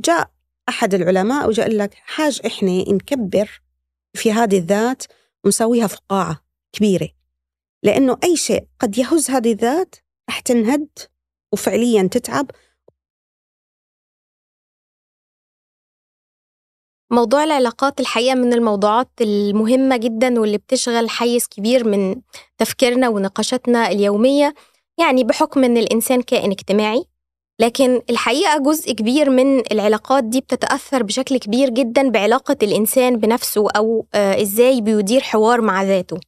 جاء أحد العلماء وجاء لك حاج إحنا نكبر في هذه الذات ونسويها فقاعة كبيرة. لأنه أي شيء قد يهز هذه الذات راح تنهد وفعليا تتعب. موضوع العلاقات الحقيقة من الموضوعات المهمة جدا واللي بتشغل حيز كبير من تفكيرنا ونقاشاتنا اليومية يعني بحكم إن الإنسان كائن اجتماعي لكن الحقيقة جزء كبير من العلاقات دي بتتأثر بشكل كبير جدا بعلاقة الإنسان بنفسه أو آه إزاي بيدير حوار مع ذاته.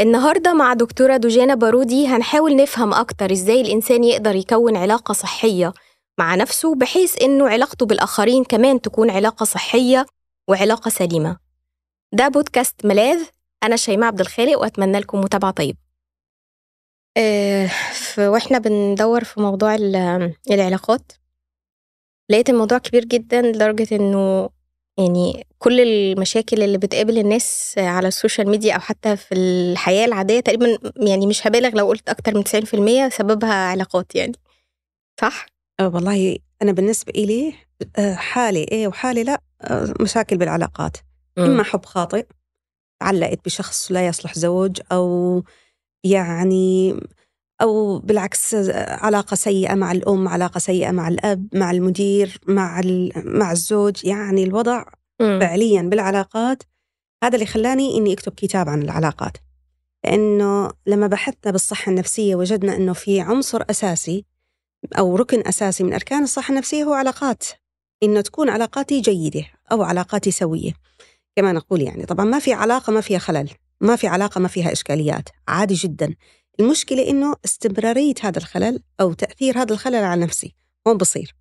النهاردة مع دكتورة دوجانا بارودي هنحاول نفهم أكتر إزاي الإنسان يقدر يكون علاقة صحية مع نفسه بحيث إنه علاقته بالآخرين كمان تكون علاقة صحية وعلاقة سليمة. ده بودكاست ملاذ أنا شيماء عبد الخالق وأتمنى لكم متابعة طيبة آه، وإحنا بندور في موضوع العلاقات لقيت الموضوع كبير جدا لدرجة إنه يعني كل المشاكل اللي بتقابل الناس على السوشيال ميديا أو حتى في الحياة العادية تقريبا يعني مش هبالغ لو قلت أكتر من 90% سببها علاقات يعني صح؟ أه والله أنا بالنسبة إلي أه، حالي إيه وحالي لا أه، مشاكل بالعلاقات م. إما حب خاطئ علقت بشخص لا يصلح زوج أو يعني أو بالعكس علاقة سيئة مع الأم علاقة سيئة مع الأب مع المدير مع, مع الزوج يعني الوضع م. فعليا بالعلاقات. هذا اللي خلاني إني أكتب كتاب عن العلاقات. لأنه لما بحثنا بالصحة النفسية وجدنا أنه في عنصر أساسي أو ركن أساسي من أركان الصحة النفسية هو علاقات. إنه تكون علاقاتي جيدة أو علاقاتي سوية. كما نقول يعني طبعا ما في علاقة ما فيها خلل ما في علاقة ما فيها إشكاليات عادي جدا. المشكلة إنه استمرارية هذا الخلل أو تأثير هذا الخلل على نفسي هون بصير.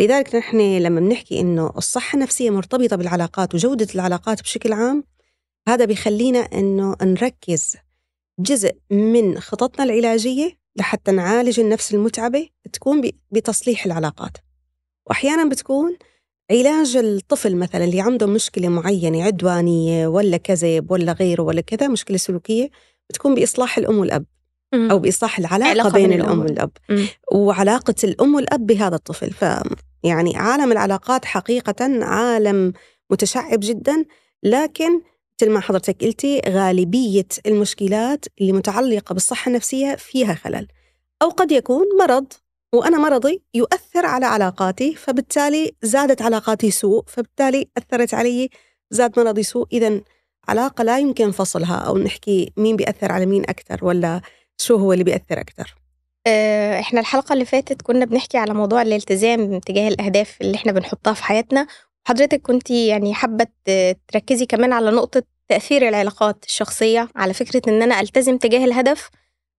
لذلك نحن لما بنحكي إنه الصحة النفسية مرتبطة بالعلاقات وجودة العلاقات بشكل عام هذا بيخلينا إنه نركز جزء من خططنا العلاجية لحتى نعالج النفس المتعبة تكون بتصليح العلاقات. وأحيانا بتكون علاج الطفل مثلا اللي عنده مشكلة معينة عدوانية ولا كذب ولا غيره ولا كذا مشكلة سلوكية بتكون بإصلاح الأم والأب. أو بإصلاح العلاقة بين الأم والأب. وعلاقة الأم والأب بهذا الطفل. ف يعني عالم العلاقات حقيقة عالم متشعب جدا لكن مثل ما حضرتك قلتي غالبية المشكلات اللي متعلقة بالصحة النفسية فيها خلل. أو قد يكون مرض وأنا مرضي يؤثر على علاقاتي فبالتالي زادت علاقاتي سوء فبالتالي أثرت علي زاد مرضي سوء. إذا علاقة لا يمكن فصلها أو نحكي مين بيأثر على مين أكثر ولا شو هو اللي بيأثر أكثر آه، إحنا الحلقة اللي فاتت كنا بنحكي على موضوع الالتزام تجاه الأهداف اللي إحنا بنحطها في حياتنا. حضرتك كنت يعني حابة تركزي كمان على نقطة تأثير العلاقات الشخصية على فكرة إن أنا ألتزم تجاه الهدف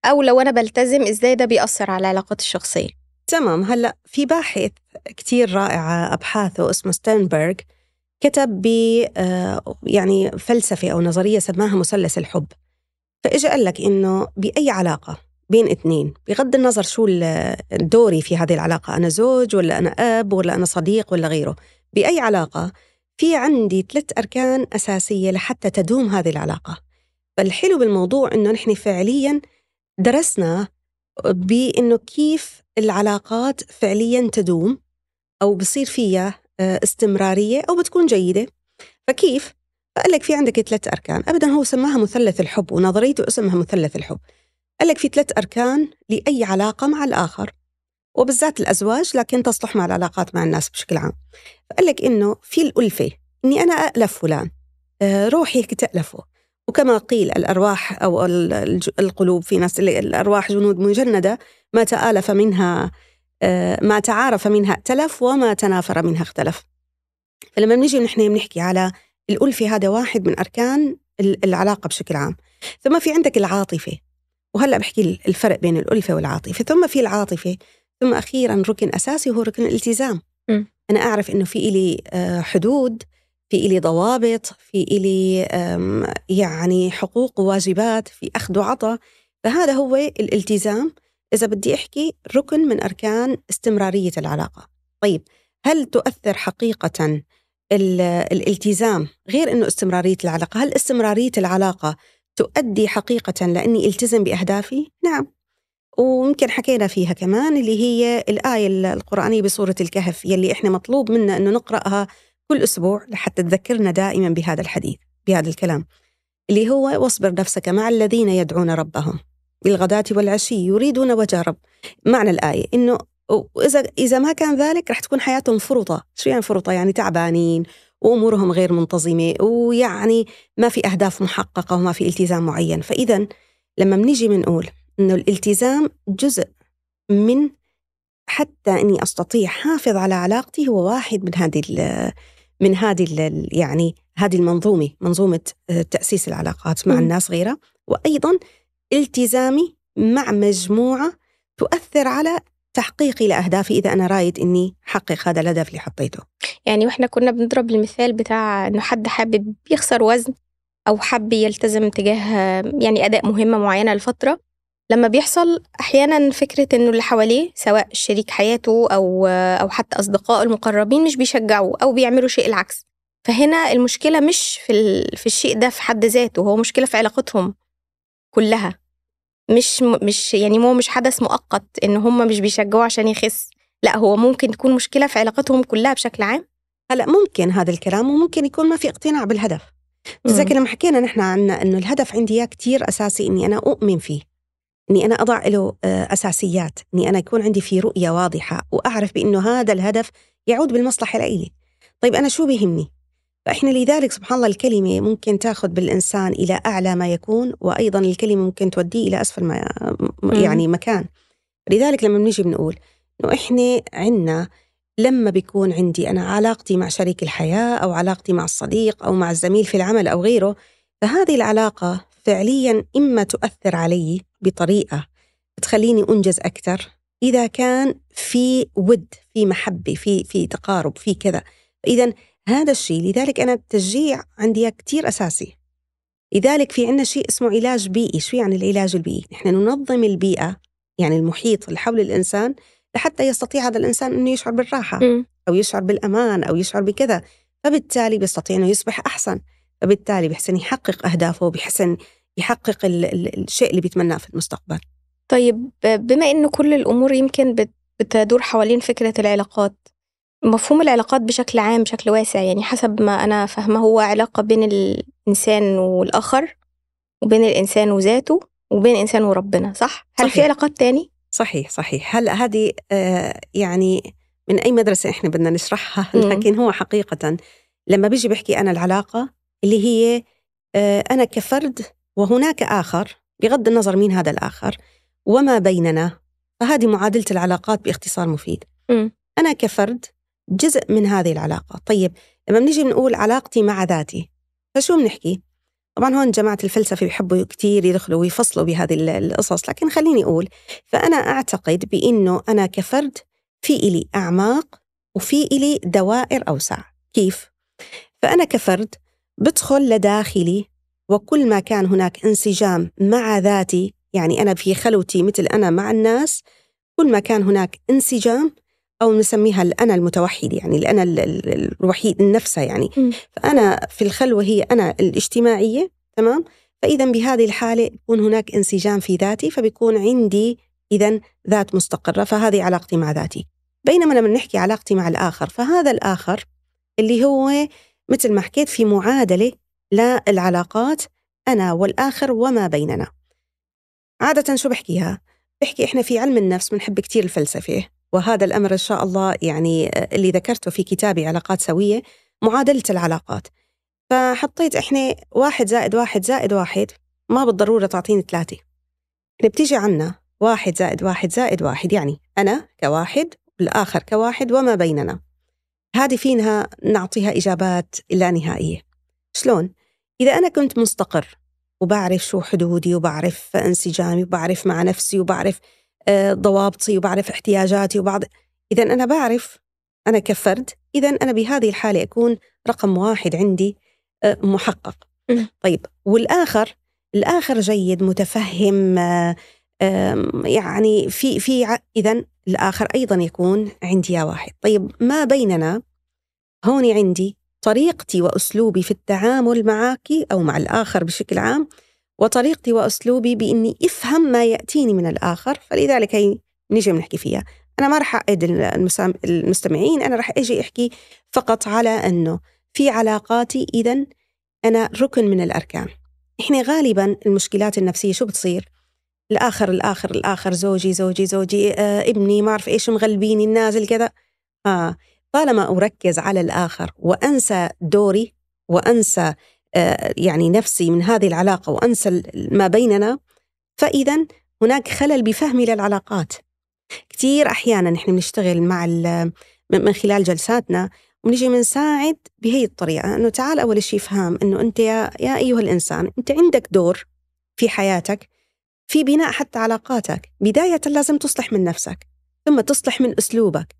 أو لو أنا بلتزم إزاي ده بيأثر على العلاقات الشخصية. تمام هلأ في باحث كتير رائعة أبحاثه اسمه ستينبرغ كتب ب آه، يعني فلسفة أو نظرية سماها مثلث الحب. فإجا قال لك إنه بأي علاقة بين اثنين بغض النظر شو دوري في هذه العلاقة أنا زوج ولا أنا أب ولا أنا صديق ولا غيره بأي علاقة في عندي ثلاث أركان أساسية لحتى تدوم هذه العلاقة فالحلو بالموضوع إنه نحن فعليا درسنا بإنه كيف العلاقات فعليا تدوم أو بصير فيها آه، استمرارية أو بتكون جيدة فكيف؟ فقال لك في عندك ثلاث أركان. أبدا هو سماها مثلث الحب ونظريته اسمها مثلث الحب. قال لك في ثلاث أركان لأي علاقة مع الآخر وبالذات الأزواج لكن تصلح مع العلاقات مع الناس بشكل عام. قال لك إنه في الألفة إني أنا أألف فلان آه، روحي هيك تألفه. وكما قيل الأرواح أو القلوب في ناس الأرواح جنود مجندة ما تآلف منها آه، ما تعارف منها ائتلف وما تنافر منها اختلف. فلما بنيجي نحن بنحكي على الألفة هذا واحد من أركان العلاقة بشكل عام. ثم في عندك العاطفة. وهلأ بحكي الفرق بين الألفة والعاطفة. ثم في العاطفة. ثم أخيرا ركن أساسي هو ركن الالتزام. م. أنا أعرف إنه في إلي آه، حدود في إلي ضوابط في إلي يعني حقوق وواجبات في أخذ وعطاء. فهذا هو الالتزام. إذا بدي أحكي ركن من أركان استمرارية العلاقة. طيب هل تؤثر حقيقة الالتزام غير أنه استمرارية العلاقة. هل استمرارية العلاقة تؤدي حقيقة لأني ألتزم بأهدافي؟ نعم. ويمكن حكينا فيها كمان اللي هي الآية القرآنية بسورة الكهف يلي إحنا مطلوب منا أنه نقرأها كل أسبوع لحتى تذكرنا دائما بهذا الحديث بهذا الكلام اللي هو واصبر نفسك مع الذين يدعون ربهم بالغداة والعشي يريدون وجه رب. معنى الآية إنه وإذا إذا ما كان ذلك رح تكون حياتهم فرطة. شو يعني فرطة؟ يعني تعبانين وأمورهم غير منتظمة ويعني ما في أهداف محققة وما في التزام معين. فإذا لما بنيجي بنقول إنه الالتزام جزء من حتى إني أستطيع حافظ على علاقتي هو واحد من هذه من هذه يعني هذه المنظومة منظومة آه، تأسيس العلاقات مع الناس غيرها. وأيضا التزامي مع مجموعة تؤثر على تحقيقي لأهدافي إذا أنا رايد إني أحقق هذا الهدف اللي حطيته. يعني وإحنا كنا بنضرب المثال بتاع إنه حد حابب يخسر وزن أو حب يلتزم تجاه يعني أداء مهمة معينة لفترة. لما بيحصل أحيانا فكرة إنه اللي حواليه سواء شريك حياته أو أو حتى أصدقائه المقربين مش بيشجعوه أو بيعملوا شيء العكس. فهنا المشكلة مش في في الشيء ده في حد ذاته هو مشكلة في علاقتهم كلها. مش مش يعني هو مش حدث مؤقت إن هم مش بيشجعوه عشان يخس. لا هو ممكن تكون مشكلة في علاقتهم كلها بشكل عام. هلا ممكن هذا الكلام وممكن يكون ما في اقتناع بالهدف. زي لما حكينا نحن عن إنه الهدف عندي كتير أساسي إني أنا أؤمن فيه. إني أنا أضع له آه، أساسيات. إني أنا يكون عندي في رؤية واضحة وأعرف بإنه هذا الهدف يعود بالمصلحة لإلي. طيب أنا شو بيهمني؟ فإحنا لذلك سبحان الله الكلمة ممكن تاخذ بالإنسان إلى أعلى ما يكون وأيضا الكلمة ممكن توديه إلى أسفل ما يعني مكان. لذلك لما بنيجي بنقول إنه إحنا عندنا لما بيكون عندي أنا علاقتي مع شريك الحياة أو علاقتي مع الصديق أو مع الزميل في العمل أو غيره فهذه العلاقة فعليا إما تؤثر علي بطريقة تخليني أنجز أكثر إذا كان في ود في محبة في في تقارب في كذا. اذا هذا الشيء لذلك أنا التشجيع عندي كثير أساسي. لذلك في عندنا شيء اسمه علاج بيئي. شو يعني العلاج البيئي؟ نحن ننظم البيئة يعني المحيط اللي حول الإنسان لحتى يستطيع هذا الإنسان إنه يشعر بالراحة أو يشعر بالأمان أو يشعر بكذا. فبالتالي بيستطيع إنه يصبح أحسن. فبالتالي بحسن يحقق أهدافه وبحسن يحقق الشيء اللي بيتمناه في المستقبل. طيب بما إنه كل الأمور يمكن بتدور حوالين فكرة العلاقات مفهوم العلاقات بشكل عام بشكل واسع يعني حسب ما أنا فاهمة هو علاقة بين الإنسان والآخر وبين الإنسان وذاته وبين الإنسان وربنا صح؟ هل صحيح. في علاقات تاني؟ صحيح صحيح. هلا هذه آه يعني من أي مدرسة إحنا بدنا نشرحها؟ لكن هو حقيقة لما بيجي بحكي أنا العلاقة اللي هي آه أنا كفرد وهناك آخر بغض النظر مين هذا الآخر وما بيننا فهذه معادلة العلاقات باختصار مفيد. م. أنا كفرد جزء من هذه العلاقة. طيب لما بنيجي بنقول علاقتي مع ذاتي فشو بنحكي؟ طبعا هون جماعة الفلسفة بيحبوا كتير يدخلوا ويفصلوا بهذه القصص لكن خليني أقول فأنا أعتقد بأنه أنا كفرد في إلي أعماق وفي إلي دوائر أوسع. كيف؟ فأنا كفرد بدخل لداخلي وكل ما كان هناك انسجام مع ذاتي يعني أنا في خلوتي مثل أنا مع الناس كل ما كان هناك انسجام أو نسميها الأنا المتوحد يعني الأنا الوحيد النفسة يعني. فأنا في الخلوة هي أنا الاجتماعية تمام؟ فإذا بهذه الحالة يكون هناك انسجام في ذاتي فبيكون عندي إذا ذات مستقرة فهذه علاقتي مع ذاتي. بينما لما نحكي علاقتي مع الآخر فهذا الآخر اللي هو مثل ما حكيت في معادلة للعلاقات أنا والآخر وما بيننا. عادة شو بحكيها؟ بحكي إحنا في علم النفس بنحب كتير الفلسفة. وهذا الأمر إن شاء الله يعني اللي ذكرته في كتابي علاقات سوية معادلة العلاقات. فحطيت إحنا واحد زائد واحد زائد واحد ما بالضرورة تعطيني ثلاثة. إحنا بتيجي عنا واحد زائد واحد زائد واحد يعني أنا كواحد والآخر كواحد وما بيننا. هذه فينها نعطيها إجابات لا نهائية. شلون؟ إذا أنا كنت مستقر وبعرف شو حدودي وبعرف إنسجامي وبعرف مع نفسي وبعرف آه، ضوابطي وبعرف احتياجاتي وبعض. إذا أنا بعرف أنا كفرد إذا أنا بهذه الحالة أكون رقم واحد عندي آه، محقق. طيب والآخر الآخر جيد متفهم آه، يعني في في إذا الآخر أيضا يكون عندي يا واحد. طيب ما بيننا؟ هون عندي طريقتي وأسلوبي في التعامل معك أو مع الآخر بشكل عام وطريقتي وأسلوبي بإني أفهم ما يأتيني من الآخر فلذلك هي نجي بنحكي فيها. أنا ما راح أعد المستمعين أنا راح أجي أحكي فقط على أنه في علاقاتي إذا أنا ركن من الأركان. إحنا غالبا المشكلات النفسية شو بتصير؟ الآخر الآخر الآخر زوجي زوجي زوجي آه ابني ما أعرف إيش مغلبيني النازل كذا. آه طالما أركز على الآخر وأنسى دوري وأنسى يعني نفسي من هذه العلاقة وأنسى ما بيننا فإذا هناك خلل بفهمي للعلاقات. كثير أحيانا نحن بنشتغل مع من خلال جلساتنا ونجي بنساعد بهي الطريقة أنه تعال أول شيء فهم أنه أنت يا, يا أيها الإنسان أنت عندك دور في حياتك في بناء حتى علاقاتك. بداية لازم تصلح من نفسك ثم تصلح من أسلوبك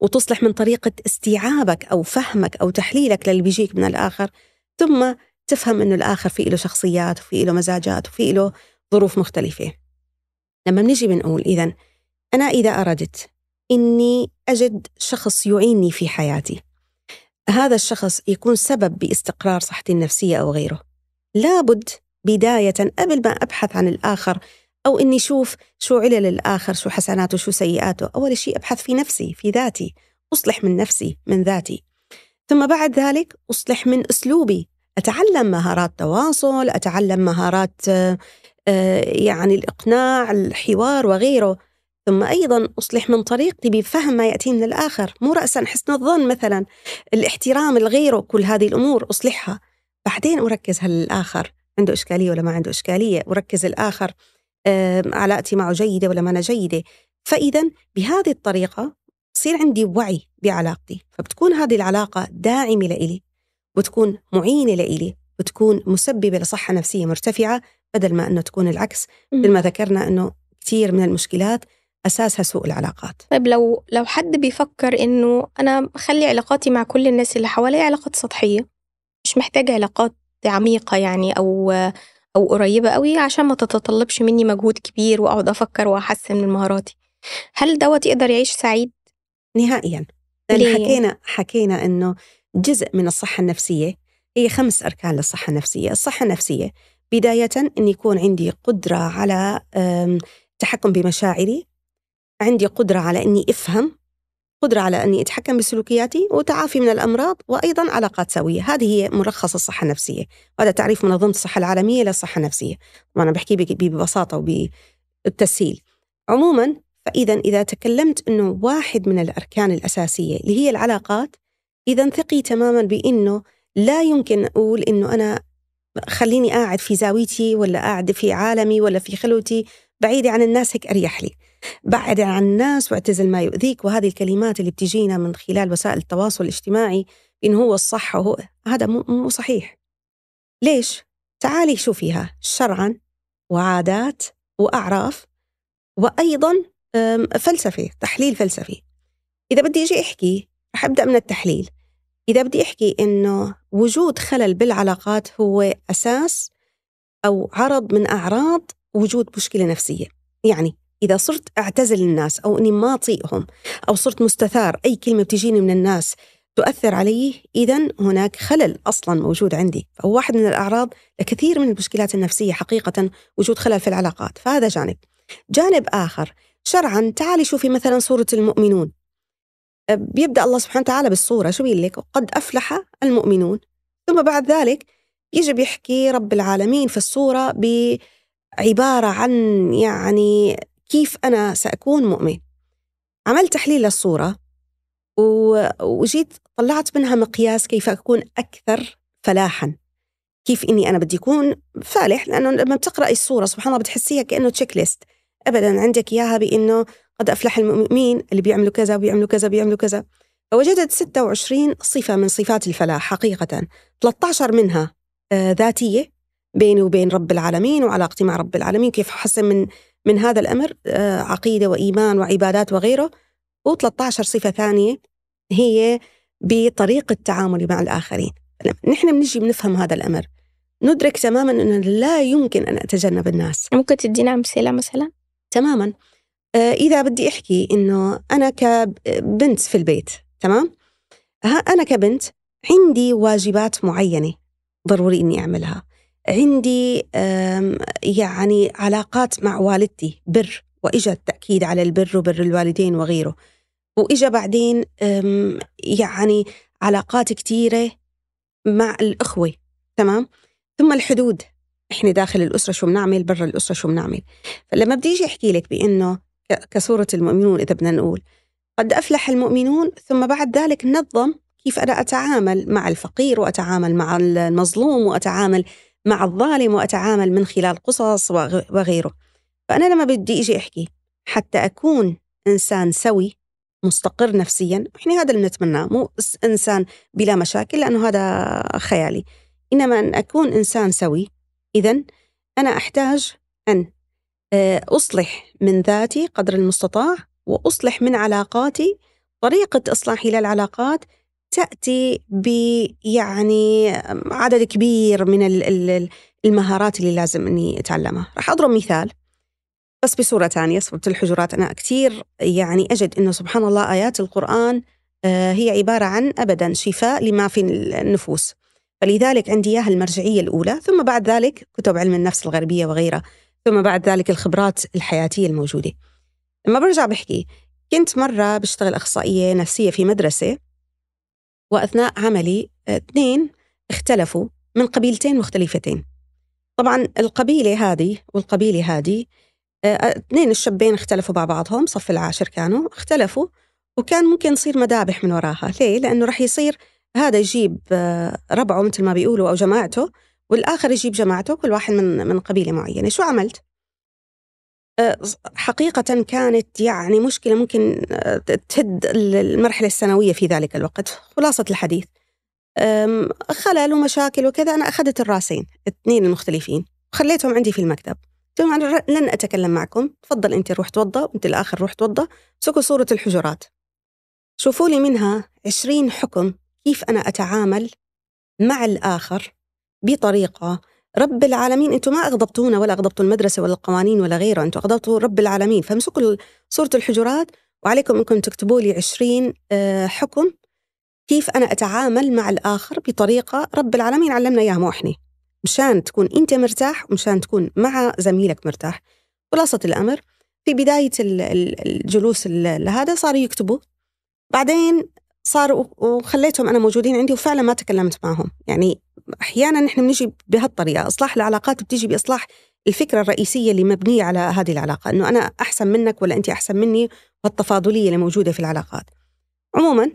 وتصلح من طريقة استيعابك أو فهمك أو تحليلك للي بيجيك من الآخر ثم تفهم أنه الآخر في له شخصيات وفي له مزاجات وفي له ظروف مختلفة. لما بنجي بنقول إذا أنا إذا أردت إني أجد شخص يعينني في حياتي هذا الشخص يكون سبب باستقرار صحتي النفسية أو غيره. لابد بداية قبل ما أبحث عن الآخر أو إني أشوف شو علل الآخر شو حسناته شو سيئاته. أول شيء أبحث في نفسي في ذاتي. أصلح من نفسي من ذاتي. ثم بعد ذلك أصلح من أسلوبي. أتعلم مهارات تواصل أتعلم مهارات آه، يعني الإقناع الحوار وغيره. ثم أيضا أصلح من طريقتي بفهم ما يأتي من الآخر مو رأسا حسن الظن مثلا. الاحترام الغيره كل هذه الأمور أصلحها. بعدين أركز هل الآخر عنده إشكالية ولا ما عنده إشكالية؟ أركز الآخر علاقتي معه جيدة ولا ما أنا جيدة؟ فإذا بهذه الطريقة بصير عندي وعي بعلاقتي. فبتكون هذه العلاقة داعمة لإلي. وتكون معينة لإلي وتكون مسببة لصحة نفسية مرتفعة بدل ما أنه تكون العكس. مثل ما ذكرنا أنه كثير من المشكلات أساسها سوء العلاقات. طيب لو لو حد بيفكر إنه أنا اخلي علاقاتي مع كل الناس اللي حواليا علاقات سطحية مش محتاج علاقات عميقة يعني أو أو قريبة قوي عشان ما تتطلبش مني مجهود كبير وأقعد أفكر وأحسن من مهاراتي هل دوت يقدر يعيش سعيد؟ نهائيا. لأن حكينا حكينا إنه جزء من الصحة النفسية هي خمس أركان للصحة النفسية. الصحة النفسية بداية إن يكون عندي قدرة على التحكم بمشاعري عندي قدرة على إني أفهم قدرة على أني أتحكم بسلوكياتي وتعافي من الأمراض وأيضا علاقات سوية. هذه هي ملخص الصحة النفسية. وهذا تعريف منظمة الصحة العالمية للصحة النفسية. وأنا بحكي ببساطة وبالتسهيل. عموما فإذا إذا تكلمت أنه واحد من الأركان الأساسية اللي هي العلاقات إذا ثقي تماما بأنه لا يمكن أقول أنه أنا خليني قاعد في زاويتي ولا قاعد في عالمي ولا في خلوتي بعيدة عن الناس هيك أريح لي. بعد عن الناس واعتزل ما يؤذيك وهذه الكلمات اللي بتجينا من خلال وسائل التواصل الاجتماعي إن هو الصح وهو هذا مو, مو صحيح. ليش؟ تعالي شوفيها شرعا وعادات وأعراف وأيضا فلسفة تحليل فلسفي. إذا بدي أجي أحكي رح أبدأ من التحليل. إذا بدي أحكي إنه وجود خلل بالعلاقات هو أساس أو عرض من أعراض وجود مشكلة نفسية. يعني إذا صرت أعتزل الناس أو إني ما أطيقهم أو صرت مستثار أي كلمة بتجيني من الناس تؤثر علي إذا هناك خلل أصلا موجود عندي. فهو واحد من الأعراض لكثير من المشكلات النفسية حقيقة وجود خلل في العلاقات. فهذا جانب. جانب آخر. شرعا تعالي شوفي مثلا سورة المؤمنون. بيبدأ الله سبحانه وتعالى بالصورة. شو بيقول لك؟ قد أفلح المؤمنون. ثم بعد ذلك يجي بيحكي رب العالمين في الصورة بعبارة عن يعني كيف أنا سأكون مؤمن. عملت تحليل للصورة وجيت طلعت منها مقياس كيف أكون أكثر فلاحا. كيف إني أنا بدي أكون فالح؟ لأنه لما بتقرأي الصورة سبحان الله بتحسيها كأنه تشيك ليست أبدا عندك إياها بأنه قد أفلح المؤمنين اللي بيعملوا كذا وبيعملوا كذا وبيعملوا كذا. فوجدت 26 صفة من صفات الفلاح حقيقة. 13 منها آه ذاتية بيني وبين رب العالمين وعلاقتي مع رب العالمين. كيف أحسن من من هذا الأمر؟ آه، عقيدة وإيمان وعبادات وغيره. و13 صفة ثانية هي بطريقة تعاملي مع الآخرين. نحن بنجي بنفهم هذا الأمر. ندرك تماما أنه لا يمكن أن أتجنب الناس. ممكن تدينا أمثلة مثلا؟ تماما. آه، إذا بدي أحكي أنه أنا كبنت في البيت تمام؟ أنا كبنت عندي واجبات معينة ضروري إني أعملها. عندي يعني علاقات مع والدتي بر وإجا التأكيد على البر وبر الوالدين وغيره. وإجا بعدين يعني علاقات كثيرة مع الأخوة تمام؟ ثم الحدود. إحنا داخل الأسرة شو بنعمل برا الأسرة شو بنعمل فلما بدي أجي أحكي لك بأنه كسورة المؤمنون إذا بدنا نقول قد أفلح المؤمنون ثم بعد ذلك نظم كيف أنا أتعامل مع الفقير وأتعامل مع المظلوم وأتعامل مع الظالم وأتعامل من خلال قصص وغيره. فأنا لما بدي أجي أحكي حتى أكون إنسان سوي مستقر نفسيا إحنا هذا اللي نتمناه مو إنسان بلا مشاكل لأنه هذا خيالي. إنما أن أكون إنسان سوي اذا أنا أحتاج أن آه، أصلح من ذاتي قدر المستطاع وأصلح من علاقاتي. طريقة اصلاحي للعلاقات تأتي بيعني عدد كبير من المهارات اللي لازم إني أتعلمها. راح أضرب مثال بس بصورة ثانية سورة الحجرات. أنا كثير يعني أجد أنه سبحان الله آيات القرآن آه، هي عبارة عن أبدا شفاء لما في النفوس. فلذلك عندي إياها المرجعية الأولى ثم بعد ذلك كتب علم النفس الغربية وغيرها ثم بعد ذلك الخبرات الحياتية الموجودة. لما برجع بحكي كنت مرة بشتغل أخصائية نفسية في مدرسة وأثناء عملي اثنين اختلفوا من قبيلتين مختلفتين. طبعا القبيلة هذه والقبيلة هذه آه، اثنين الشابين اختلفوا مع بعضهم صف العاشر كانوا اختلفوا وكان ممكن يصير مذابح من وراها. ليه؟ لأنه راح يصير هذا يجيب آه، ربعه مثل ما بيقولوا أو جماعته والآخر يجيب جماعته كل واحد من من قبيلة معينة. شو عملت؟ آه، حقيقة كانت يعني مشكلة ممكن تهد المرحلة الثانوية في ذلك الوقت خلاصة الحديث. خلل ومشاكل وكذا أنا أخذت الرأسين الاثنين المختلفين وخليتهم عندي في المكتب. قلت أنا لن أتكلم معكم تفضل أنت روح توضى وأنت الآخر روح توضى سكوا صورة الحجرات. شوفوا لي منها عشرين حكم كيف أنا أتعامل مع الآخر بطريقة رب العالمين أنتم ما أغضبتونا ولا أغضبتوا المدرسة ولا القوانين ولا غيره أنتم أغضبتوا رب العالمين. فامسكوا صورة الحجرات وعليكم أنكم تكتبوا لي 20 آه، حكم كيف أنا أتعامل مع الآخر بطريقة رب العالمين علمنا إياها مو إحنا. مشان تكون أنت مرتاح ومشان تكون مع زميلك مرتاح. خلاصة الأمر. في بداية الجلوس لهذا صاروا يكتبوا. بعدين صاروا وخليتهم أنا موجودين عندي وفعلا ما تكلمت معهم. يعني أحيانا نحن بنجي بهالطريقة إصلاح العلاقات بتيجي بإصلاح الفكرة الرئيسية اللي مبنية على هذه العلاقة إنه أنا أحسن منك ولا أنت أحسن مني والتفاضلية اللي موجودة في العلاقات. عموما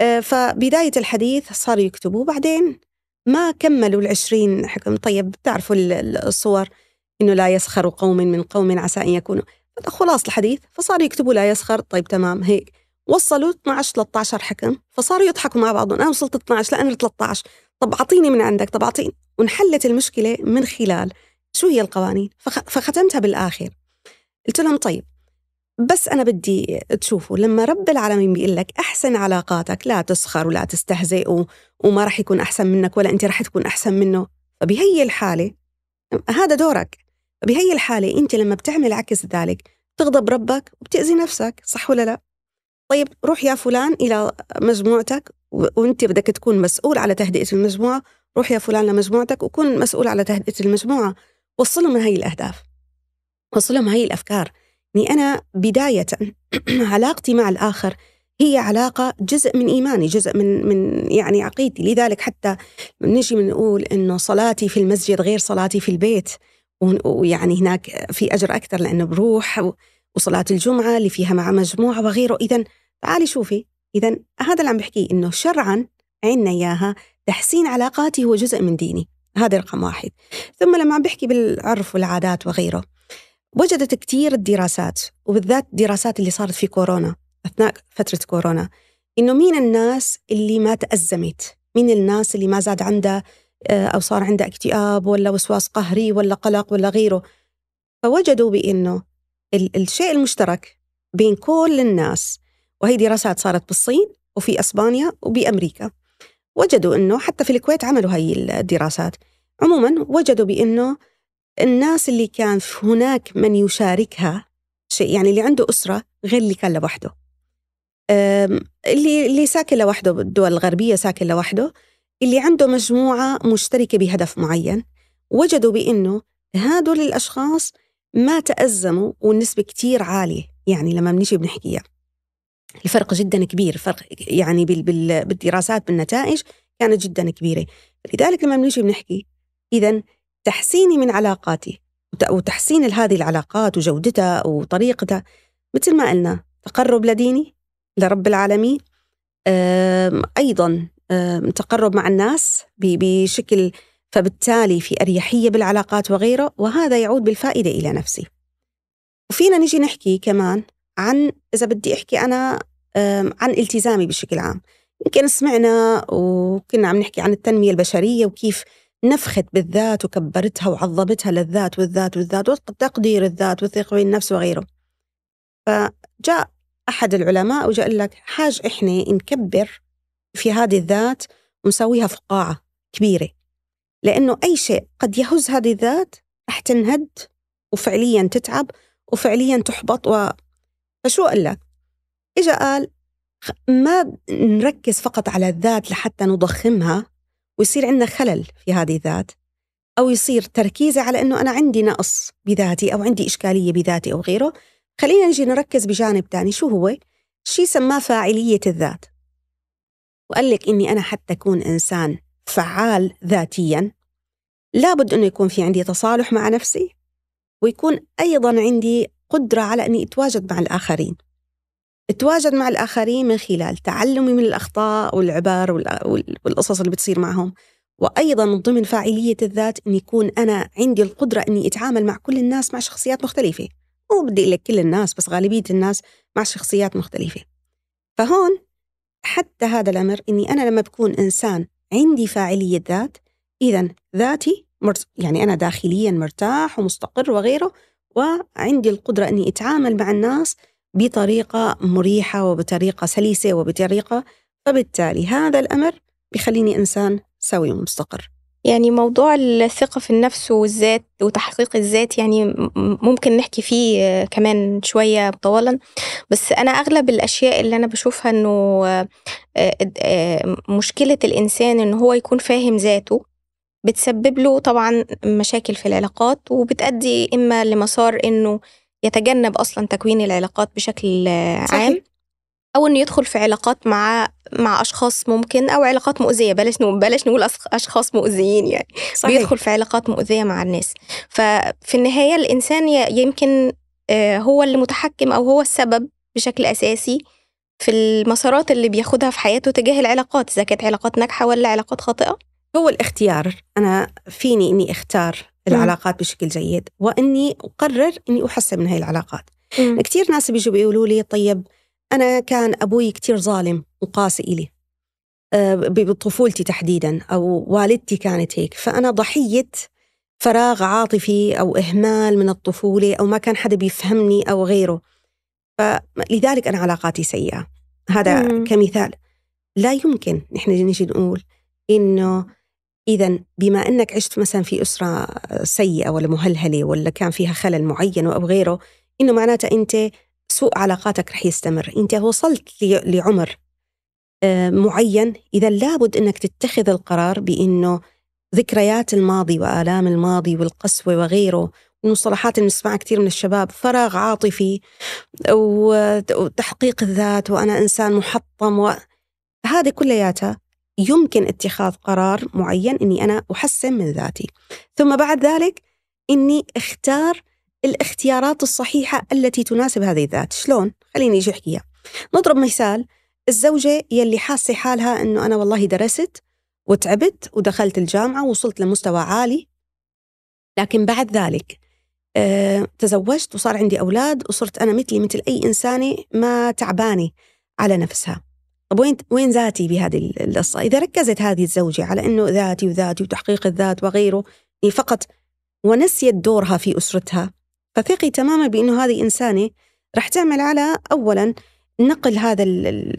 آه، فبداية الحديث صاروا يكتبوا بعدين ما كملوا العشرين حكم. طيب بتعرفوا الصور؟ إنه لا يسخر قوم من قوم عسى أن يكونوا. خلاص الحديث فصاروا يكتبوا لا يسخر طيب تمام هيك. وصلوا 12 13 حكم فصاروا يضحكوا مع بعضهم أنا وصلت 12 لا أنا 13 طب أعطيني من عندك طب أعطيني. وانحلت المشكلة من خلال شو هي القوانين؟ فختمتها بالآخر. قلت لهم طيب بس أنا بدي تشوفوا لما رب العالمين بيقول لك أحسن علاقاتك لا تسخر ولا تستهزئ وما راح يكون أحسن منك ولا أنت راح تكون أحسن منه فبهي الحالة هذا دورك. بهي الحالة أنت لما بتعمل عكس ذلك تغضب ربك وبتأذي نفسك صح ولا لا؟ طيب روح يا فلان إلى مجموعتك وأنت بدك تكون مسؤول على تهدئة المجموعة. روح يا فلان لمجموعتك وكون مسؤول على تهدئة المجموعة. وصلهم هاي الأهداف. وصلهم هاي الأفكار. اني أنا بداية علاقتي مع الآخر هي علاقة جزء من إيماني جزء من من يعني عقيدتي. لذلك حتى نجي بنقول إنه صلاتي في المسجد غير صلاتي في البيت ويعني هناك في أجر أكثر لأنه بروح وصلاة الجمعة اللي فيها مع مجموعة وغيره. إذا تعالي شوفي إذا هذا اللي عم بحكيه إنه شرعا عندنا إياها تحسين علاقاتي هو جزء من ديني. هذا رقم واحد. ثم لما عم بحكي بالعرف والعادات وغيره وجدت كثير الدراسات وبالذات الدراسات اللي صارت في كورونا أثناء فترة كورونا إنه مين الناس اللي ما تأزمت؟ مين الناس اللي ما زاد عندها آه، أو صار عندها اكتئاب ولا وسواس قهري ولا قلق ولا غيره؟ فوجدوا بأنه الشيء المشترك بين كل الناس. وهي دراسات صارت بالصين وفي أسبانيا وبأمريكا وجدوا أنه حتى في الكويت عملوا هاي الدراسات. عموما وجدوا بأنه الناس اللي كان هناك من يشاركها شيء يعني اللي عنده أسرة غير اللي كان لوحده. اللي اللي ساكن لوحده بالدول الغربية ساكن لوحده اللي عنده مجموعة مشتركة بهدف معين. وجدوا بأنه هدول الأشخاص ما تأزموا والنسبة كتير عالية يعني لما بنيجي بنحكيها الفرق جدا كبير فرق يعني بالدراسات بالنتائج كانت جدا كبيرة. لذلك لما بنيجي بنحكي إذا تحسيني من علاقاتي وتحسين هذه العلاقات وجودتها وطريقتها. مثل ما قلنا تقرب لديني لرب العالمين أيضا تقرب مع الناس بشكل فبالتالي في أريحية بالعلاقات وغيره وهذا يعود بالفائدة إلى نفسي. وفينا نجي نحكي كمان عن إذا بدي أحكي أنا عن التزامي بشكل عام. يمكن سمعنا وكنا عم نحكي عن التنمية البشرية وكيف نفخت بالذات وكبرتها وعظمتها للذات والذات والذات وتقدير الذات والثقة بالنفس وغيره. فجاء أحد العلماء وجاء لك حاج إحنا نكبر في هذه الذات ونسويها فقاعة كبيرة. لأنه أي شيء قد يهز هذه الذات رح تنهد وفعليا تتعب وفعليا تحبط و... فشو قال لك؟ إجا قال ما نركز فقط على الذات لحتى نضخمها ويصير عندنا خلل في هذه الذات أو يصير تركيزي على أنه أنا عندي نقص بذاتي أو عندي إشكالية بذاتي أو غيره خلينا نجي نركز بجانب تاني شو هو؟ شيء سماه فاعلية الذات وقال لك إني أنا حتى أكون إنسان فعال ذاتيا. لابد أنه يكون في عندي تصالح مع نفسي ويكون أيضا عندي قدرة على أني أتواجد مع الآخرين. أتواجد مع الآخرين من خلال تعلمي من الأخطاء والعبار والقصص اللي بتصير معهم وأيضا من ضمن فاعلية الذات أن يكون أنا عندي القدرة أني أتعامل مع كل الناس مع شخصيات مختلفة. مو بدي لك كل الناس بس غالبية الناس مع شخصيات مختلفة. فهون حتى هذا الأمر أني أنا لما بكون إنسان عندي فاعلية ذات. إذا ذاتي يعني أنا داخليا مرتاح ومستقر وغيره وعندي القدرة أني أتعامل مع الناس بطريقة مريحة وبطريقة سلسة وبطريقة فبالتالي هذا الأمر بيخليني إنسان سوي ومستقر. يعني موضوع الثقة في النفس والذات وتحقيق الذات يعني ممكن نحكي فيه كمان شوية طوالا بس أنا أغلب الأشياء اللي أنا بشوفها إنه مشكلة الإنسان إن هو يكون فاهم ذاته بتسبب له طبعا مشاكل في العلاقات وبتأدي إما لمسار إنه يتجنب أصلا تكوين العلاقات بشكل عام. أو إنه يدخل في علاقات مع مع أشخاص ممكن أو علاقات مؤذية. بلاش نقول بلاش نقول أشخاص مؤذيين يعني. صحيح. بيدخل في علاقات مؤذية مع الناس. ففي النهاية الإنسان يمكن آه، هو اللي متحكم أو هو السبب بشكل أساسي في المسارات اللي بياخدها في حياته تجاه العلاقات إذا كانت علاقات ناجحة ولا علاقات خاطئة. هو الاختيار. أنا فيني إني أختار العلاقات بشكل جيد وإني أقرر إني أحسن من هاي العلاقات. كثير ناس بيجوا بيقولوا لي طيب أنا كان أبوي كتير ظالم وقاسي إلي آه، بطفولتي تحديدا أو والدتي كانت هيك. فأنا ضحية فراغ عاطفي أو إهمال من الطفولة أو ما كان حدا بيفهمني أو غيره. فلذلك أنا علاقاتي سيئة. هذا مم. كمثال. لا يمكن نحن نجي نقول إنه إذا بما أنك عشت مثلا في أسرة سيئة ولا مهلهلة ولا كان فيها خلل معين أو غيره إنه معناته أنت سوء علاقاتك رح يستمر. أنت وصلت لعمر آه، معين. إذا لابد أنك تتخذ القرار بأنه ذكريات الماضي وآلام الماضي والقسوة وغيره المصطلحات اللي نسمعها كثير من الشباب فراغ عاطفي وتحقيق الذات وأنا إنسان محطم و... هذه كلياتها يمكن اتخاذ قرار معين إني أنا أحسن من ذاتي. ثم بعد ذلك إني أختار الاختيارات الصحيحة التي تناسب هذه الذات. شلون؟ خليني أجي أحكيها. نضرب مثال. الزوجة يلي حاسة حالها إنه أنا والله درست وتعبت ودخلت الجامعة ووصلت لمستوى عالي. لكن بعد ذلك أه تزوجت وصار عندي أولاد وصرت أنا مثلي مثل أي إنسانة ما تعبانة على نفسها. طب وين وين ذاتي بهذه القصة؟ إذا ركزت هذه الزوجة على إنه ذاتي وذاتي وتحقيق الذات وغيره يعني فقط ونسيت دورها في أسرتها فثقي تماما بأنه هذه إنسانة رح تعمل على اولا نقل هذا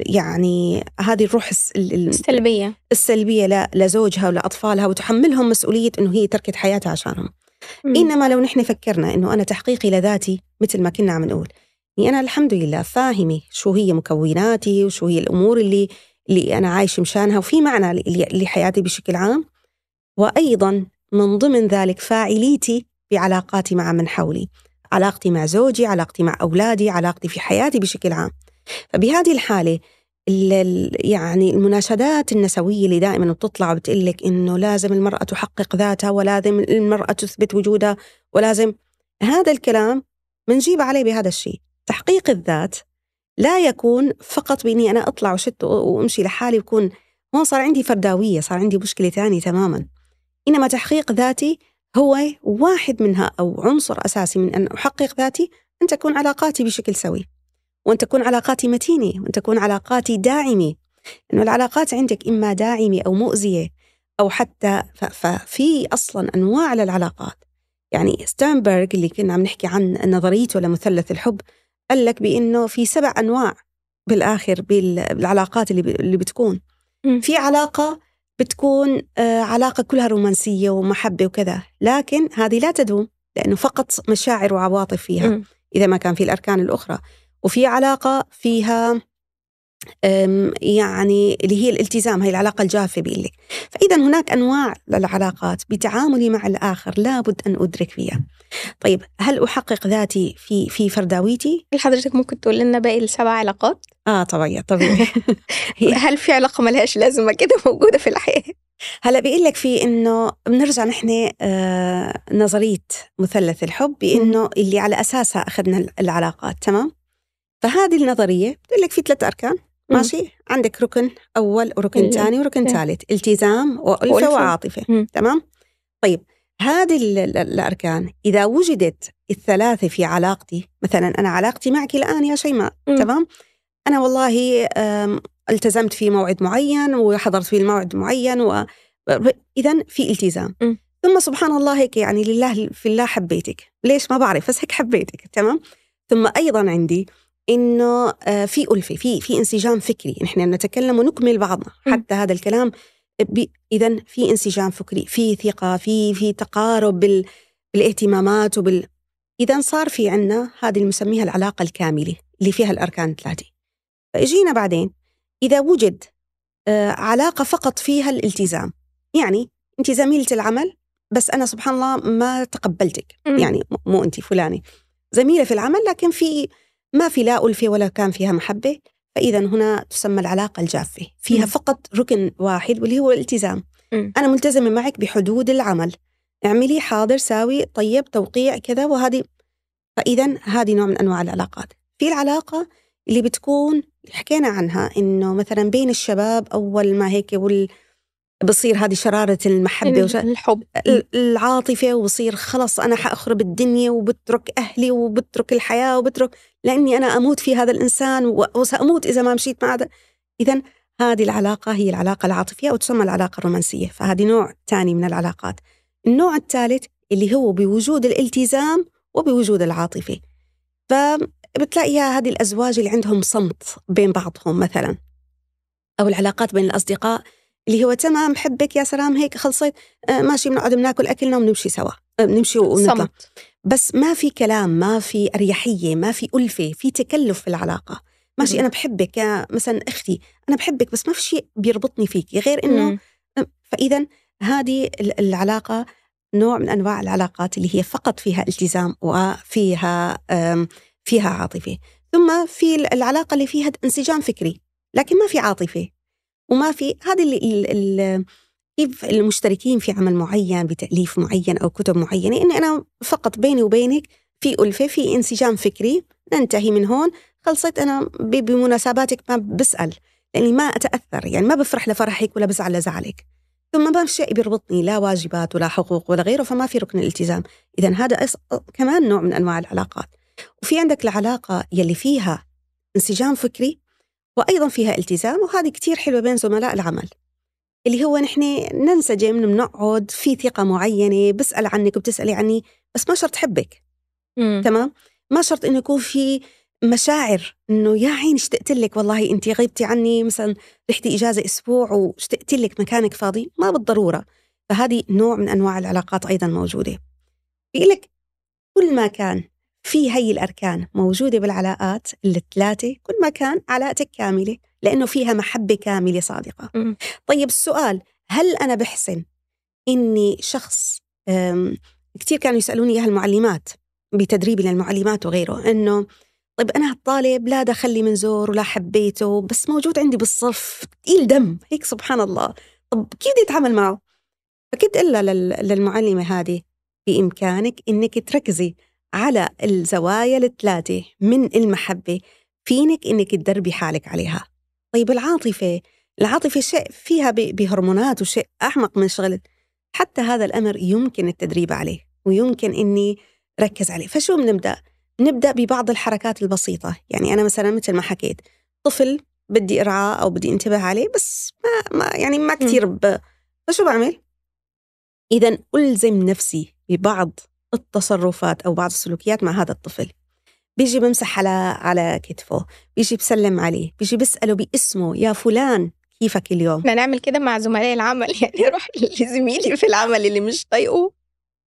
يعني هذه الروح السلبية. السلبية لزوجها ولأطفالها وتحملهم مسؤولية إنه هي تركت حياتها عشانهم. مم. إنما لو نحن فكرنا إنه أنا تحقيقي لذاتي مثل ما كنا عم نقول يعني أنا الحمد لله فاهمة شو هي مكوناتي وشو هي الأمور اللي اللي أنا عايشة مشانها وفي معنى لحياتي بشكل عام. وأيضا من ضمن ذلك فاعليتي بعلاقاتي مع من حولي. علاقتي مع زوجي علاقتي مع أولادي علاقتي في حياتي بشكل عام. فبهذه الحالة يعني المناشدات النسوية اللي دائما بتطلع وبتقول لك إنه لازم المرأة تحقق ذاتها ولازم المرأة تثبت وجودها ولازم هذا الكلام بنجيب عليه بهذا الشيء. تحقيق الذات لا يكون فقط بإني أنا أطلع وشت وأمشي لحالي وكون هون صار عندي فرداوية صار عندي مشكلة ثانية تماما. إنما تحقيق ذاتي هو واحد منها أو عنصر أساسي من أن أحقق ذاتي أن تكون علاقاتي بشكل سوي وأن تكون علاقاتي متينة وأن تكون علاقاتي داعمة. إنه العلاقات عندك إما داعمة أو مؤذية أو حتى ففي أصلا أنواع للعلاقات. يعني ستانبرغ اللي كنا عم نحكي عن نظريته لمثلث الحب قال لك بأنه في سبع أنواع بالآخر بالعلاقات اللي اللي بتكون. في علاقة بتكون آه، علاقة كلها رومانسية ومحبة وكذا. لكن هذه لا تدوم لأنه فقط مشاعر وعواطف فيها إذا ما كان في الأركان الأخرى. وفي علاقة فيها يعني اللي هي الالتزام هي العلاقة الجافة بيقول لك. فإذا هناك أنواع للعلاقات بتعاملي مع الآخر لابد أن أدرك فيها. طيب هل أحقق ذاتي في في فرداويتي؟ هل حضرتك ممكن تقول لنا باقي السبع علاقات؟ آه طبيعي. طبيعي هل في علاقة ملهاش لازمة كده موجودة في الحياة؟ هلأ بيقول لك في إنه بنرجع نحن آه نظرية مثلث الحب بإنه اللي على أساسها أخذنا العلاقات تمام؟ فهذه النظرية بتقول لك في ثلاث أركان ماشي؟ عندك ركن أول وركن ثاني وركن ثالث التزام وألفة وعاطفة تمام؟ طيب هذه الأركان إذا وجدت الثلاثة في علاقتي مثلا أنا علاقتي معك الآن يا شيماء تمام؟ أنا والله التزمت في موعد معين وحضرت في الموعد معين و إذا في التزام. م. ثم سبحان الله هيك يعني لله في الله حبيتك. ليش ما بعرف بس هيك حبيتك تمام؟ ثم أيضا عندي إنه آه، في ألفة في في انسجام فكري. نحن نتكلم ونكمل بعضنا حتى هذا الكلام. إذا في انسجام فكري في ثقة في في تقارب بال بالاهتمامات وبال إذا صار في عندنا هذه اللي بنسميها العلاقة الكاملة اللي فيها الأركان الثلاثة. فاجينا بعدين. إذا وجد آه، علاقة فقط فيها الالتزام. يعني انت زميله العمل بس أنا سبحان الله ما تقبلتك. يعني مو انت فلانة. زميلة في العمل لكن في ما في لا ألفة ولا كان فيها محبة. فإذا هنا تسمى العلاقة الجافة. فيها م. فقط ركن واحد واللي هو الالتزام. م. أنا ملتزمة معك بحدود العمل. اعملي حاضر ساوي طيب توقيع كذا وهذه فإذا هذه نوع من أنواع العلاقات. في العلاقة اللي بتكون حكينا عنها إنه مثلا بين الشباب أول ما هيك وال بصير هذه شرارة المحبة وش... الحب. العاطفة وبصير خلص أنا حأخرب الدنيا وبترك أهلي وبترك الحياة وبترك لأني أنا أموت في هذا الإنسان وسأموت إذا ما مشيت مع هذا. إذا هذه العلاقة هي العلاقة العاطفية أو تسمى العلاقة الرومانسية فهذه نوع ثاني من العلاقات. النوع الثالث اللي هو بوجود الالتزام وبوجود العاطفة. فبتلاقيها هذه الأزواج اللي عندهم صمت بين بعضهم مثلا. أو العلاقات بين الأصدقاء اللي هو تمام بحبك يا سلام هيك خلصت آه ماشي بنقعد بناكل أكلنا وبنمشي سوا آه بنمشي ونطلع. بس ما في كلام ما في أريحية ما في ألفة في تكلف في العلاقة. ماشي أنا بحبك يا مثلا أختي أنا بحبك بس ما في شيء بيربطني فيك غير إنه آه، فاذا هذه العلاقة نوع من أنواع العلاقات اللي هي فقط فيها التزام وفيها فيها عاطفه ثم في العلاقة اللي فيها انسجام فكري لكن ما في عاطفه وما في هذه اللي كيف المشتركين في عمل معين بتأليف معين أو كتب معينة إني أنا فقط بيني وبينك في ألفة في انسجام فكري ننتهي من هون. خلصت أنا بمناسباتك ما بسأل لأني ما أتأثر يعني ما بفرح لفرحك ولا بزعل لزعلك. ثم ما شيء بيربطني لا واجبات ولا حقوق ولا غيره فما في ركن الالتزام. إذا هذا كمان نوع من أنواع العلاقات. وفي عندك العلاقة يلي فيها انسجام فكري وأيضا فيها التزام وهذه كتير حلوة بين زملاء العمل. اللي هو نحن ننسجم بنقعد في ثقة معينة بسأل عنك وبتسألي عني بس ما شرط حبك. مم. تمام؟ ما شرط إنه يكون في مشاعر إنه يا عين اشتقت لك؟ والله أنت غيبتي عني مثلا رحتي إجازة أسبوع واشتقت لك؟ مكانك فاضي؟ ما بالضرورة. فهذه نوع من أنواع العلاقات أيضا موجودة. بيقول لك كل ما كان في هي الأركان موجودة بالعلاقات الثلاثة كل ما كان علاقتك كاملة لأنه فيها محبة كاملة صادقة م. طيب السؤال هل أنا بحسن إني شخص كثير كانوا يسألوني إياها المعلمات بتدريبي للمعلمات وغيره إنه طيب أنا هالطالب لا دخل لي من زور ولا حبيته بس موجود عندي بالصف تقيل دم هيك سبحان الله طب كيف بدي أتعامل معه؟ فكنت إلا للمعلمة هذه بإمكانك إنك تركزي على الزوايا الثلاثة من المحبة فينك إنك تدربي حالك عليها. طيب العاطفة العاطفة شيء فيها بهرمونات وشيء أعمق من شغل حتى هذا الأمر يمكن التدريب عليه ويمكن إني ركز عليه. فشو بنبدأ؟ نبدأ ببعض الحركات البسيطة. يعني أنا مثلا مثل ما حكيت طفل بدي ارعاه أو بدي انتبه عليه بس ما, ما يعني ما كثير ب... فشو بعمل؟ اذا ألزم نفسي ببعض التصرفات أو بعض السلوكيات مع هذا الطفل. بيجي بمسح على على كتفه بيجي بسلم عليه بيجي بسأله باسمه يا فلان كيفك اليوم؟ إحنا نعمل كده مع زملاء العمل. يعني أروح لزميلي في العمل اللي مش طايقه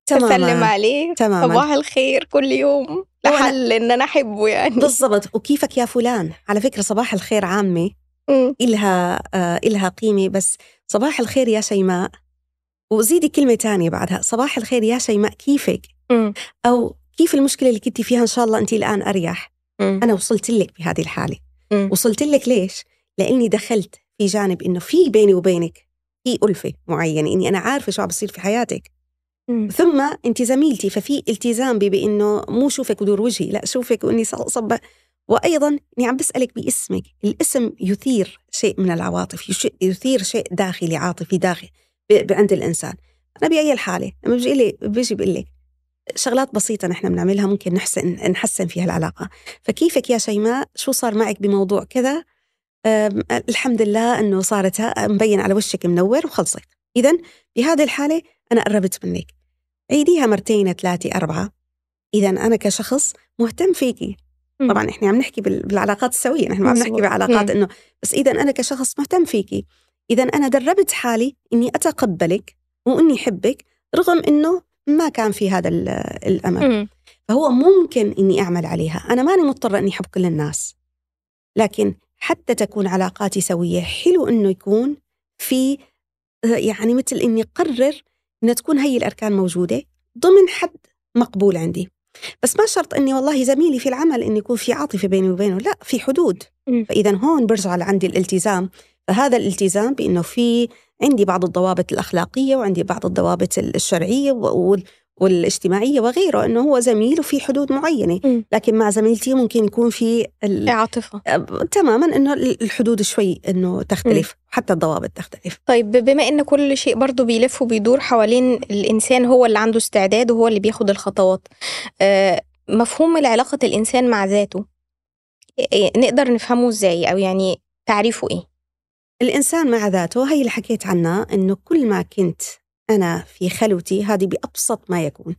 تماما أسلم عليه. تماما. صباح الخير كل يوم لحل إن أنا أحبه يعني. بالضبط. وكيفك يا فلان؟ على فكرة صباح الخير عامة إلها آه إلها قيمة بس صباح الخير يا شيماء. وزيدي كلمة تانية بعدها صباح الخير يا شيماء كيفك م. أو كيف المشكلة اللي كنتي فيها إن شاء الله أنت الآن أريح م. أنا وصلت لك بهذه الحالة م. وصلت لك ليش؟ لأني دخلت في جانب إنه في بيني وبينك في ألفة معينة إني أنا عارفة شو عم بصير في حياتك م. ثم أنت زميلتي ففي التزام بأنه مو شوفك ودور وجهي لا شوفك وإني صب وأيضا إني عم بسألك باسمك الاسم يثير شيء من العواطف يثير شيء داخلي عاطفي داخلي عند الإنسان. أنا بأي الحالة لما بيجي لي بيجي بقول لك شغلات بسيطة نحن بنعملها ممكن نحسن نحسن فيها العلاقة. فكيفك يا شيماء؟ شو صار معك بموضوع كذا؟ الحمد لله أنه صارت مبين على وشك منور وخلصت. إذا بهذه الحالة أنا قربت منك. عيديها مرتين ثلاثة أربعة. إذا أنا كشخص مهتم فيكي طبعا إحنا عم نحكي بالعلاقات السوية نحن ما عم نحكي بعلاقات إنه بس اذا أنا كشخص مهتم فيكي إذا أنا دربت حالي إني أتقبلك وإني أحبك رغم إنه ما كان في هذا الأمل. فهو ممكن إني أعمل عليها. أنا ماني مضطرة إني أحب كل الناس. لكن حتى تكون علاقاتي سوية حلو إنه يكون في يعني مثل إني قرر إنها تكون هي الأركان موجودة ضمن حد مقبول عندي. بس ما شرط إني والله زميلي في العمل إنه يكون في عاطفة بيني وبينه لا في حدود. فإذا هون برجع لعندي الالتزام. فهذا الالتزام بأنه في عندي بعض الضوابط الأخلاقية وعندي بعض الضوابط الشرعية والاجتماعية وغيره إنه هو زميل وفي حدود معينة. لكن مع زميلتي ممكن يكون في عاطفة. تماما إنه الحدود شوي إنه تختلف م. حتى الضوابط تختلف. طيب بما إن كل شيء برضه بيلف وبيدور حوالين الإنسان هو اللي عنده استعداد وهو اللي بياخد الخطوات آه مفهوم العلاقة الإنسان مع ذاته نقدر نفهمه إزاي؟ أو يعني تعريفه إيه؟ الإنسان مع ذاته هي اللي حكيت عنها إنه كل ما كنت أنا في خلوتي هذه بأبسط ما يكون.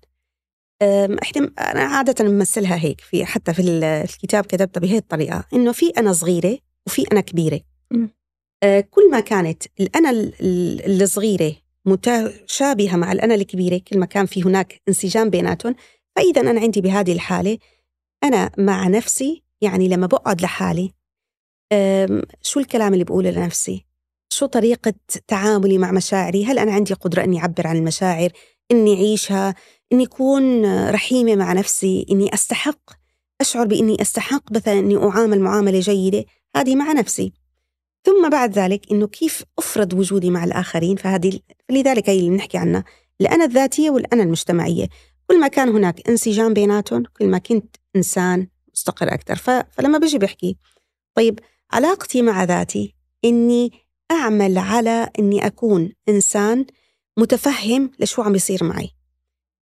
إحنا أنا عادة بمثلها هيك في حتى في الكتاب كتبتها بهي الطريقة إنه في أنا صغيرة وفي أنا كبيرة. أه كل ما كانت الأنا الصغيرة متشابهة مع الأنا الكبيرة كل ما كان في هناك انسجام بيناتهم فإذا أنا عندي بهذه الحالة أنا مع نفسي يعني لما بقعد لحالي شو الكلام اللي بقوله لنفسي؟ شو طريقة تعاملي مع مشاعري؟ هل أنا عندي قدرة أني أعبر عن المشاعر؟ أني أعيشها؟ أني أكون رحيمة مع نفسي؟ أني أستحق؟ أشعر بأني أستحق مثلا أني أعامل معاملة جيدة؟ هذه مع نفسي. ثم بعد ذلك أنه كيف أفرض وجودي مع الآخرين؟ فهذه لذلك هي اللي بنحكي عنها. الأنا الذاتية والأنا المجتمعية. كل ما كان هناك انسجام بيناتهم كل ما كنت إنسان مستقر أكثر. فلما بيجي بحكي طيب علاقتي مع ذاتي. إني أعمل على إني أكون إنسان متفهم لشو عم بيصير معي.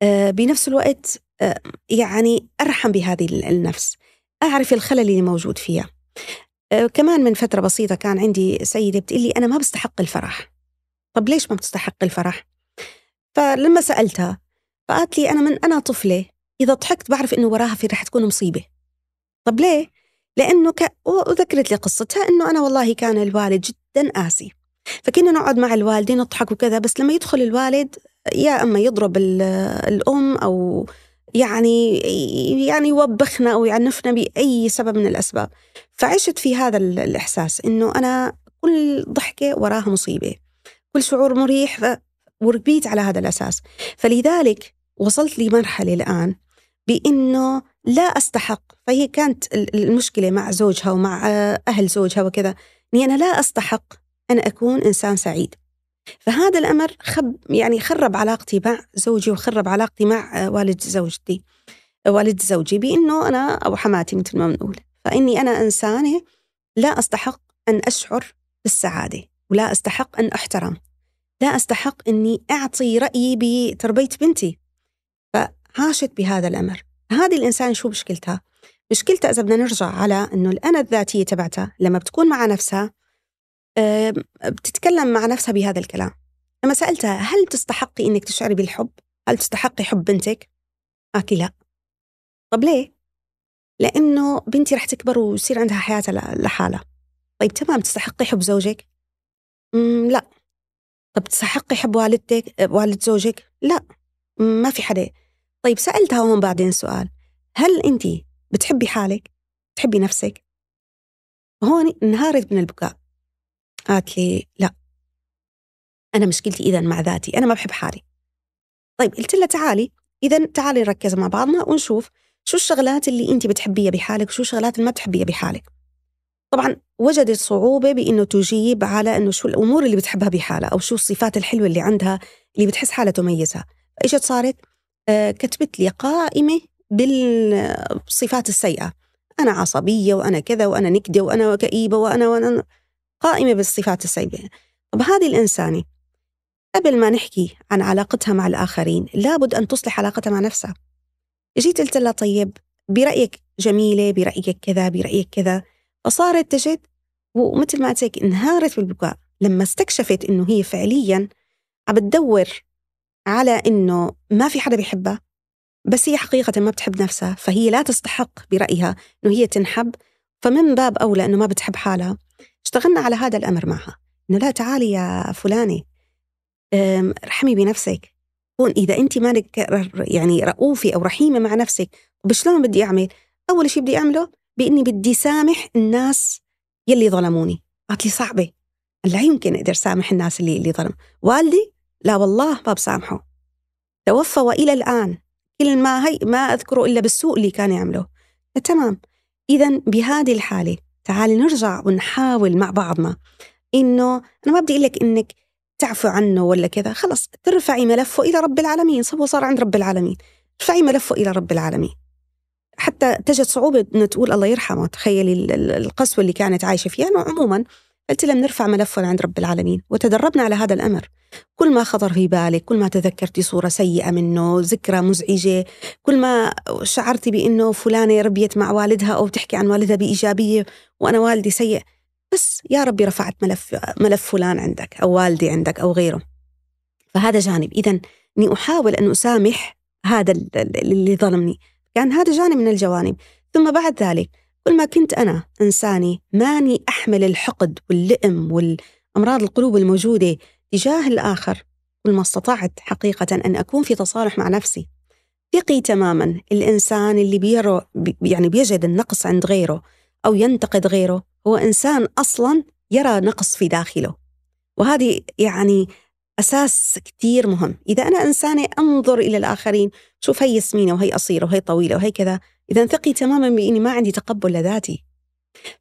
أه بنفس الوقت أه يعني أرحم بهذه النفس. أعرف الخلل اللي موجود فيها. أه كمان من فترة بسيطة كان عندي سيدة بتقلي أنا ما بستحق الفرح. طب ليش ما بتستحق الفرح؟ فلما سألتها فقالت لي أنا من أنا طفلة إذا ضحكت بعرف إنه وراها في رح تكون مصيبة. طب ليه؟ لأنه ك... وذكرت لي قصتها إنه أنا والله كان الوالد جدا قاسي. فكنا نقعد مع الوالدين نضحك وكذا بس لما يدخل الوالد يا أما يضرب الأم أو يعني يعني يوبخنا أو يعنفنا بأي سبب من الأسباب. فعشت في هذا الإحساس إنه أنا كل ضحكة وراها مصيبة كل شعور مريح وربيت على هذا الأساس. فلذلك وصلت لمرحلة الآن بأنه لا أستحق. فهي كانت المشكلة مع زوجها ومع أهل زوجها وكذا أني أنا لا أستحق أن أكون إنسان سعيد. فهذا الأمر خب يعني خرب علاقتي مع زوجي وخرب علاقتي مع والد زوجتي والد زوجي بأنه أنا أو حماتي مثل ما بنقول. فإني أنا إنسانة لا أستحق أن أشعر بالسعادة ولا أستحق أن أحترم. لا أستحق أني أعطي رأيي بتربية بنتي. فعاشت بهذا الأمر. هذه الإنسان شو مشكلتها؟ مشكلتها إذا بدنا نرجع على أنه الأنا الذاتية تبعتها لما بتكون مع نفسها بتتكلم مع نفسها بهذا الكلام لما سألتها هل تستحقي إنك تشعري بالحب؟ هل تستحقي حب بنتك؟ قالت لا طب ليه؟ لأنه بنتي رح تكبر ويصير عندها حياتها لحالها طيب تمام تستحقي حب زوجك؟ مم لا طب تستحقي حب والدتك والد زوجك؟ لا ما في حدا طيب سألتها هون بعدين سؤال. هل أنت بتحبي حالك؟ بتحبي نفسك؟ هون انهارت من البكاء. قالت لي لا. أنا مشكلتي إذا مع ذاتي أنا ما بحب حالي. طيب قلت لها تعالي إذا تعالي نركز مع بعضنا ونشوف شو الشغلات اللي أنت بتحبيها بحالك وشو الشغلات اللي ما بتحبيها بحالك. طبعا وجدت صعوبة بأنه تجيب على أنه شو الأمور اللي بتحبها بحالها أو شو الصفات الحلوة اللي عندها اللي بتحس حالها تميزها. إيش صارت؟ كتبت لي قائمة بالصفات السيئة. أنا عصبية وأنا كذا وأنا نكدة وأنا كئيبة وأنا وأنا قائمة بالصفات السيئة. طب هذه الإنسانة قبل ما نحكي عن علاقتها مع الآخرين لابد أن تصلح علاقتها مع نفسها. جيت قلت لها طيب برأيك جميلة برأيك كذا برأيك كذا. فصارت تجد ومثل ما قلت انهارت بالبكاء. لما استكشفت إنه هي فعليا عم بتدور على إنه ما في حدا بيحبها بس هي حقيقة ما بتحب نفسها فهي لا تستحق برأيها إنه هي تنحب. فمن باب أولى إنه ما بتحب حالها. اشتغلنا على هذا الأمر معها إنه لا تعالي يا فلانة ارحمي بنفسك. كون إذا انت مالك يعني رؤوفة أو رحيمة مع نفسك وبشلون بدي أعمل؟ أول شيء بدي أعمله بإني بدي سامح الناس يلي ظلموني. قالت لي صعبة. لا يمكن أقدر سامح الناس اللي اللي ظلم. والدي لا والله ما بسامحه. توفى وإلى الآن. كل ما هي ما أذكره إلا بالسوء اللي كان يعمله. تمام. إذا بهذه الحالة تعالي نرجع ونحاول مع بعضنا. إنه أنا ما بدي أقول لك إنك تعفو عنه ولا كذا. خلص ترفعي ملفه إلى رب العالمين. هو صار عند رب العالمين. ارفعي ملفه إلى رب العالمين. حتى تجد صعوبة أنه تقول الله يرحمه. تخيلي القسوة اللي كانت عايشة فيها. أنه عموما قلت لها بنرفع ملفه عند رب العالمين وتدربنا على هذا الأمر. كل ما خطر في بالك كل ما تذكرتي صورة سيئة منه ذكرى مزعجة كل ما شعرتي بأنه فلانة ربيت مع والدها أو تحكي عن والدها بإيجابية وأنا والدي سيء. بس يا ربي رفعت ملف ملف فلان عندك أو والدي عندك أو غيره. فهذا جانب. إذا إني أحاول أن أسامح هذا اللي ظلمني. كان هذا جانب من الجوانب. ثم بعد ذلك كل ما كنت أنا إنساني ماني أحمل الحقد واللئم والأمراض القلوب الموجودة تجاه الآخر كل ما استطعت حقيقة أن أكون في تصالح مع نفسي. ثقي تماما الإنسان اللي بيرو يعني بيجد النقص عند غيره أو ينتقد غيره هو إنسان أصلا يرى نقص في داخله. وهذه يعني أساس كتير مهم. إذا أنا إنسانة أنظر إلى الآخرين شوف هي سمينة وهي قصيرة وهي طويلة وهي كذا إذا ثقي تماما بإني ما عندي تقبل لذاتي.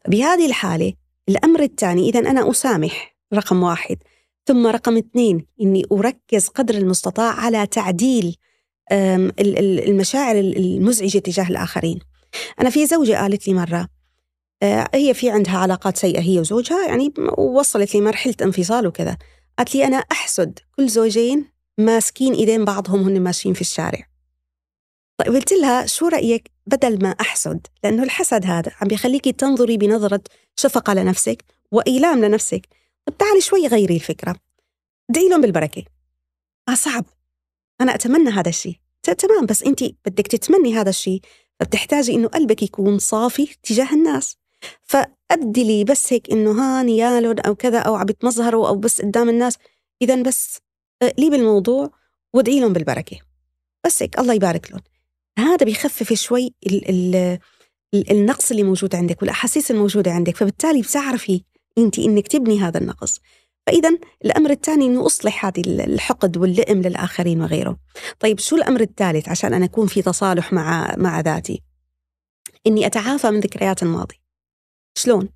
بهذه الحالة الأمر الثاني إذا أنا أسامح رقم واحد ثم رقم اثنين إني أركز قدر المستطاع على تعديل المشاعر المزعجة تجاه الآخرين. أنا في زوجة قالت لي مرة آه، هي في عندها علاقات سيئة هي وزوجها يعني وصلت لمرحلة انفصال وكذا. قالت لي أنا أحسد كل زوجين ماسكين إيدين بعضهم هن ماشيين في الشارع. طيب قلت لها شو رأيك بدل ما أحسد؟ لأنه الحسد هذا عم بيخليكي تنظري بنظرة شفقة لنفسك وإيلام لنفسك. طب تعالي شوي غيري الفكرة. ادعي لهم بالبركة. آه صعب. أنا أتمنى هذا الشيء. تمام بس أنت بدك تتمني هذا الشيء فبتحتاجي إنه قلبك يكون صافي تجاه الناس. فأدي لي بس هيك إنه ها نيالهم أو كذا أو عم بتمظهروا أو بس قدام الناس. إذا بس آه، لي بالموضوع وادعي لهم بالبركة. بس هيك الله يبارك لهم. هذا بيخفف شوي ال ال النقص اللي موجود عندك والأحاسيس الموجودة عندك فبالتالي بتعرفي أنت إنك تبني هذا النقص. فإذا الأمر الثاني أنه أصلح هذه الحقد واللئم للآخرين وغيره طيب شو الأمر الثالث عشان أنا أكون في تصالح مع مع ذاتي؟ إني أتعافى من ذكريات الماضي. شلون؟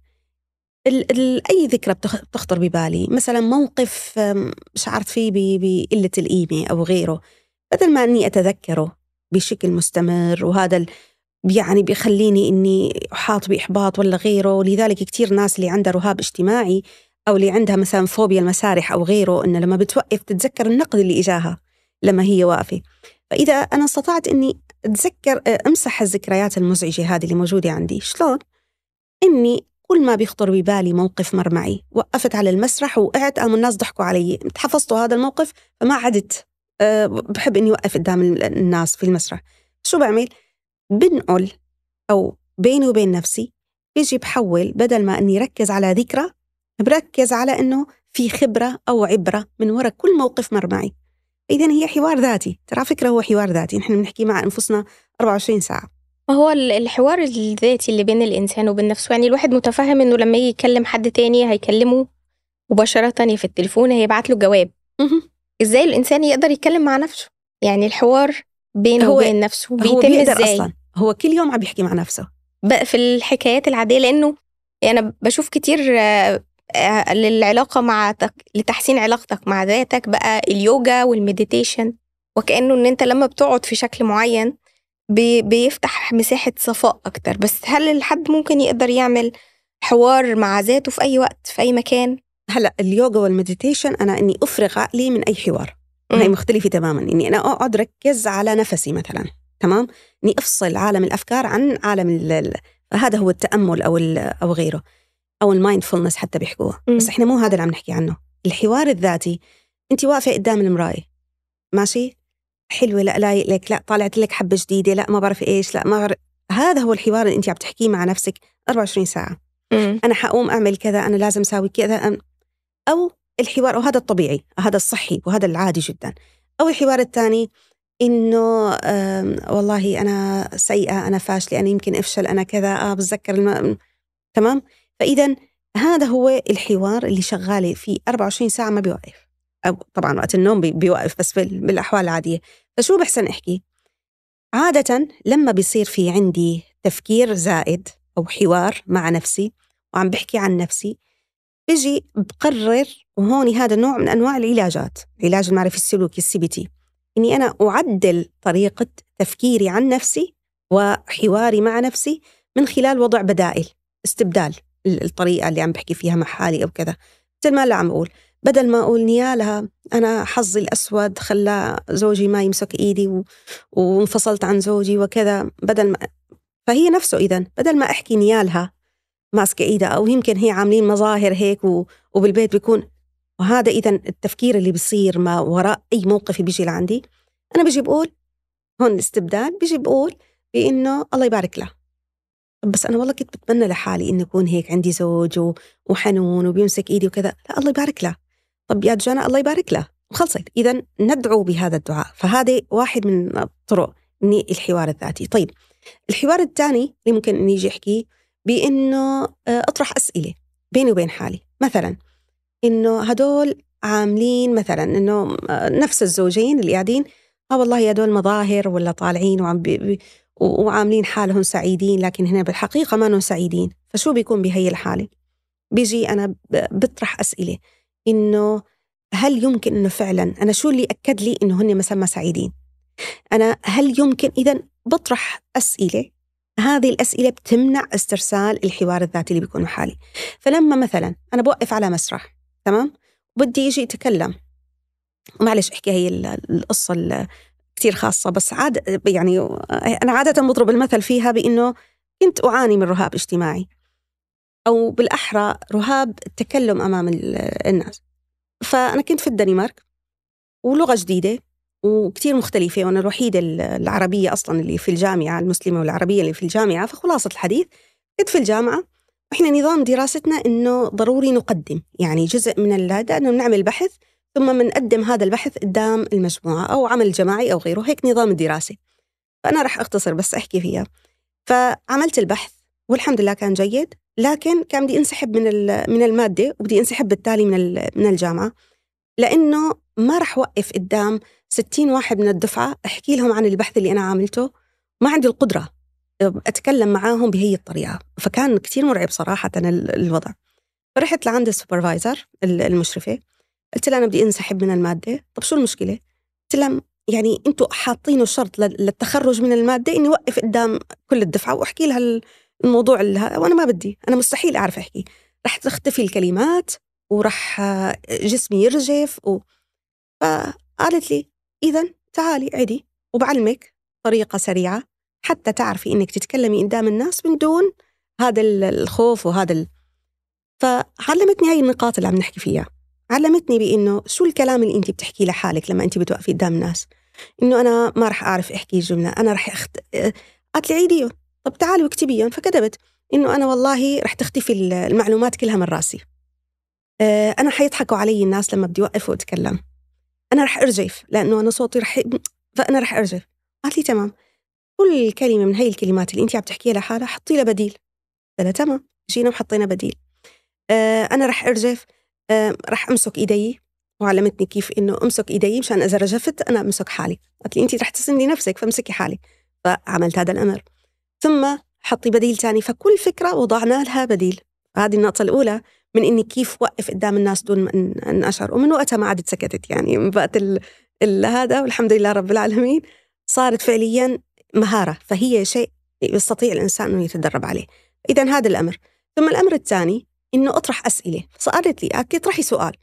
ال ال أي ذكرى بتخطر ببالي؟ مثلا موقف شعرت فيه بقلة القيمة أو غيره بدل ما أني أتذكره بشكل مستمر وهذا يعني بيخليني إني أحاط بإحباط ولا غيره. لذلك كثير ناس اللي عندها رهاب اجتماعي أو اللي عندها مثلا فوبيا المسارح أو غيره إنه لما بتوقف تتذكر النقد اللي إجاها لما هي واقفة. فإذا أنا استطعت إني أتذكر أمسح الذكريات المزعجة هذه اللي موجودة عندي. شلون؟ إني كل ما بيخطر ببالي موقف مر معي. وقفت على المسرح وقعت قاموا الناس ضحكوا علي. حفظتوا هذا الموقف فما عدت. بحب إني أوقف قدام الناس في المسرح. شو بعمل؟ بنقل أو بيني وبين نفسي بيجي بحول بدل ما أني ركز على ذكرى بركز على أنه في خبرة أو عبرة من وراء كل موقف مر معي. إذا هي حوار ذاتي. ترى فكرة هو حوار ذاتي. نحن بنحكي مع أنفسنا 24 ساعة. ما هو الحوار الذاتي اللي بين الإنسان وبين نفسه يعني الواحد متفهم إنه لما يجي يكلم حد تاني هيكلمه مباشرة في التليفون هيبعت له جواب. إزاي الإنسان يقدر يتكلم مع نفسه؟ يعني الحوار بينه وبين نفسه بيتم إزاي؟ أصلاً. هو كل يوم عم بيحكي مع نفسه. بقى في الحكايات العادية لأنه يعني أنا بشوف كتير آه، آه، للعلاقة مع تك... لتحسين علاقتك مع ذاتك بقى اليوجا وال meditation وكأنه إن أنت لما بتقعد في شكل معين بي... بيفتح مساحة صفاء أكتر. بس هل الحد ممكن يقدر يعمل حوار مع ذاته في أي وقت في أي مكان؟ هلا اليوغا وال meditation أنا إني أفرغ عقلي من أي حوار. هي مختلفة تماما. إني أنا أقعد ركز على نفسي مثلا. تمام؟ إني أفصل عالم الأفكار عن عالم ال هذا هو التأمل أو أو غيره. أو المايندفولنس حتى بيحكوها بس إحنا مو هذا اللي عم نحكي عنه. الحوار الذاتي أنت واقفة قدام المراية. ماشي؟ حلوة لا لايق لك لا طالعت لك حبة جديدة لا ما بعرف إيش لا ما بعرف. هذا هو الحوار اللي أنت عم تحكيه مع نفسك 24 ساعة. مم. أنا حقوم أعمل كذا أنا لازم أسوي كذا أو الحوار وهذا الطبيعي هذا الصحي وهذا العادي جدا. أو الحوار الثاني إنه والله أنا سيئة أنا فاشلة أنا يمكن أفشل أنا كذا آه بتذكر الم... تمام؟ فاذا هذا هو الحوار اللي شغالة في 24 ساعة ما بيوقف. أو طبعا وقت النوم بيوقف بس بالأحوال العادية. فشو بحسن أحكي؟ عادة لما بيصير في عندي تفكير زائد أو حوار مع نفسي وعم بحكي عن نفسي بيجي بقرر وهون هذا نوع من أنواع العلاجات علاج المعرفي السلوكي ال CBT إني أنا أعدل طريقة تفكيري عن نفسي وحواري مع نفسي من خلال وضع بدائل استبدال الطريقة اللي عم بحكي فيها مع حالي أو كذا. مثل ما اللي عم أقول بدل ما أقول نيالها أنا حظي الأسود خلى زوجي ما يمسك إيدي و... وانفصلت عن زوجي وكذا بدل ما فهي نفسه اذا بدل ما أحكي نيالها ماسكة إيدها أو يمكن هي عاملين مظاهر هيك و... وبالبيت بيكون. وهذا اذا التفكير اللي بيصير ما وراء أي موقف بيجي لعندي. أنا بيجي بقول هون الاستبدال بيجي بقول بإنه الله يبارك له. بس أنا والله كنت بتمنى لحالي إنه يكون هيك عندي زوج وحنون وبيمسك إيدي وكذا. لا الله يبارك له. طب يا جانا الله يبارك له. وخلصت. اذا ندعو بهذا الدعاء. فهذا واحد من الطرق الحوار الذاتي. طيب الحوار الثاني اللي ممكن إني يجي أحكيه بإنه آه، أطرح أسئلة بيني وبين حالي. مثلا إنه هدول عاملين مثلا إنه آه، نفس الزوجين اللي قاعدين آه والله هدول مظاهر ولا طالعين وعم بي وعاملين حالهم سعيدين لكن هنا بالحقيقة ما سعيدين. فشو بيكون بهي الحالة؟ بيجي أنا بطرح أسئلة إنه هل يمكن إنه فعلا أنا شو اللي أكد لي إنه هن مثلا ما سعيدين؟ أنا هل يمكن إذا بطرح أسئلة هذه الأسئلة بتمنع استرسال الحوار الذاتي اللي بيكون محالي فلما مثلا أنا بوقف على مسرح تمام؟ بدي يجي يتكلم. معلش أحكي هي القصة كثير خاصة بس عاد يعني أنا عادة بضرب المثل فيها بإنه كنت أعاني من رهاب اجتماعي. أو بالأحرى رهاب التكلم أمام الناس. فأنا كنت في الدنمارك ولغة جديدة. وكتير مختلفة وأنا الوحيدة العربية أصلا اللي في الجامعة المسلمة والعربية اللي في الجامعة فخلاصة الحديث كنت في الجامعة وإحنا نظام دراستنا إنه ضروري نقدم يعني جزء من هذا إنه نعمل بحث ثم بنقدم هذا البحث قدام المجموعة أو عمل جماعي أو غيره هيك نظام الدراسة. فأنا رح أختصر بس أحكي فيها. فعملت البحث والحمد لله كان جيد لكن كان بدي انسحب من من المادة وبدي انسحب بالتالي من من الجامعة لأنه ما راح اوقف قدام 60 واحد من الدفعة أحكي لهم عن البحث اللي أنا عملته ما عندي القدرة أتكلم معاهم بهي الطريقة. فكان كثير مرعب صراحة الوضع. فرحت لعند السوبرفايزر المشرفة. قلت لها أنا بدي انسحب من المادة. طب شو المشكلة؟ قلت لها يعني أنتم حاطينه شرط للتخرج من المادة إني اوقف قدام كل الدفعة وأحكي لها الموضوع اللي وأنا ما بدي. أنا مستحيل أعرف أحكي. رح تختفي الكلمات ورح جسمي يرجف و... فقالت لي اذا تعالي عدي وبعلمك طريقة سريعة حتى تعرفي إنك تتكلمي قدام الناس من دون هذا الخوف وهذا ال... فعلمتني هاي النقاط اللي عم نحكي فيها. علمتني بإنه شو الكلام اللي انت بتحكيه لحالك لما انت بتوقفي قدام الناس؟ إنه أنا ما رح أعرف أحكي جملة أنا رح أخت... قالت لي عيديهم طب تعالي واكتبيهم فكتبت إنه أنا والله رح تختفي المعلومات كلها من راسي. آه، أنا حيضحكوا علي الناس لما بدي أوقف وأتكلم. أنا رح أرجف لأنه أنا صوتي رح فأنا رح أرجف. قالت لي تمام. كل كلمة من هاي الكلمات اللي أنت عم تحكيها لحالها حطي لها بديل. قلت لها تمام. جينا وحطينا بديل. آه، أنا رح أرجف. آه، رح أمسك إيدي. وعلمتني كيف إنه أمسك إيدي مشان إذا رجفت أنا أمسك حالي. قالت لي أنت رح تسندي نفسك فامسكي حالي. فعملت هذا الأمر. ثم حطي بديل ثاني فكل فكرة وضعنا لها بديل. هذه النقطة الأولى. من إني كيف وقف قدام الناس دون ان أشعر. ومن وقتها ما عادت سكتت يعني. من وقت هذا والحمد لله رب العالمين صارت فعليا مهارة. فهي شيء يستطيع الإنسان إنه يتدرب عليه. اذا هذا الأمر. ثم الأمر الثاني إنه أطرح أسئلة. فقالت لي قالت لي اطرحي سؤال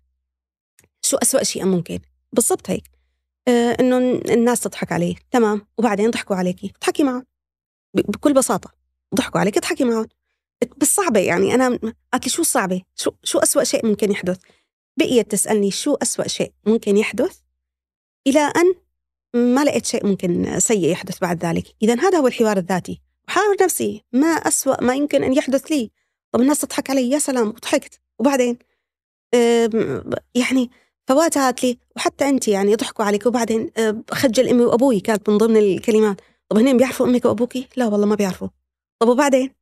شو أسوأ شيء ممكن؟ بالضبط هيك. آه إنه الناس تضحك عليه. تمام. وبعدين ضحكوا عليكي. اضحكي معهم. بكل بساطة. ضحكوا عليك اضحكي معهم. بس صعبة يعني أنا قالت لي شو الصعبة؟ شو شو أسوأ شيء ممكن يحدث؟ بقيت تسألني شو أسوأ شيء ممكن يحدث؟ إلى أن ما لقيت شيء ممكن سيء يحدث بعد ذلك. إذا هذا هو الحوار الذاتي. وحاور نفسي ما أسوأ ما يمكن أن يحدث لي. طب الناس تضحك علي يا سلام وضحكت وبعدين؟ يعني فواتها قالت لي وحتى أنت يعني يضحكوا عليك. وبعدين؟ خجل أمي وأبوي كانت من ضمن الكلمات. طب هنين بيعرفوا أمك وأبوكي؟ لا والله ما بيعرفوا. طب وبعدين؟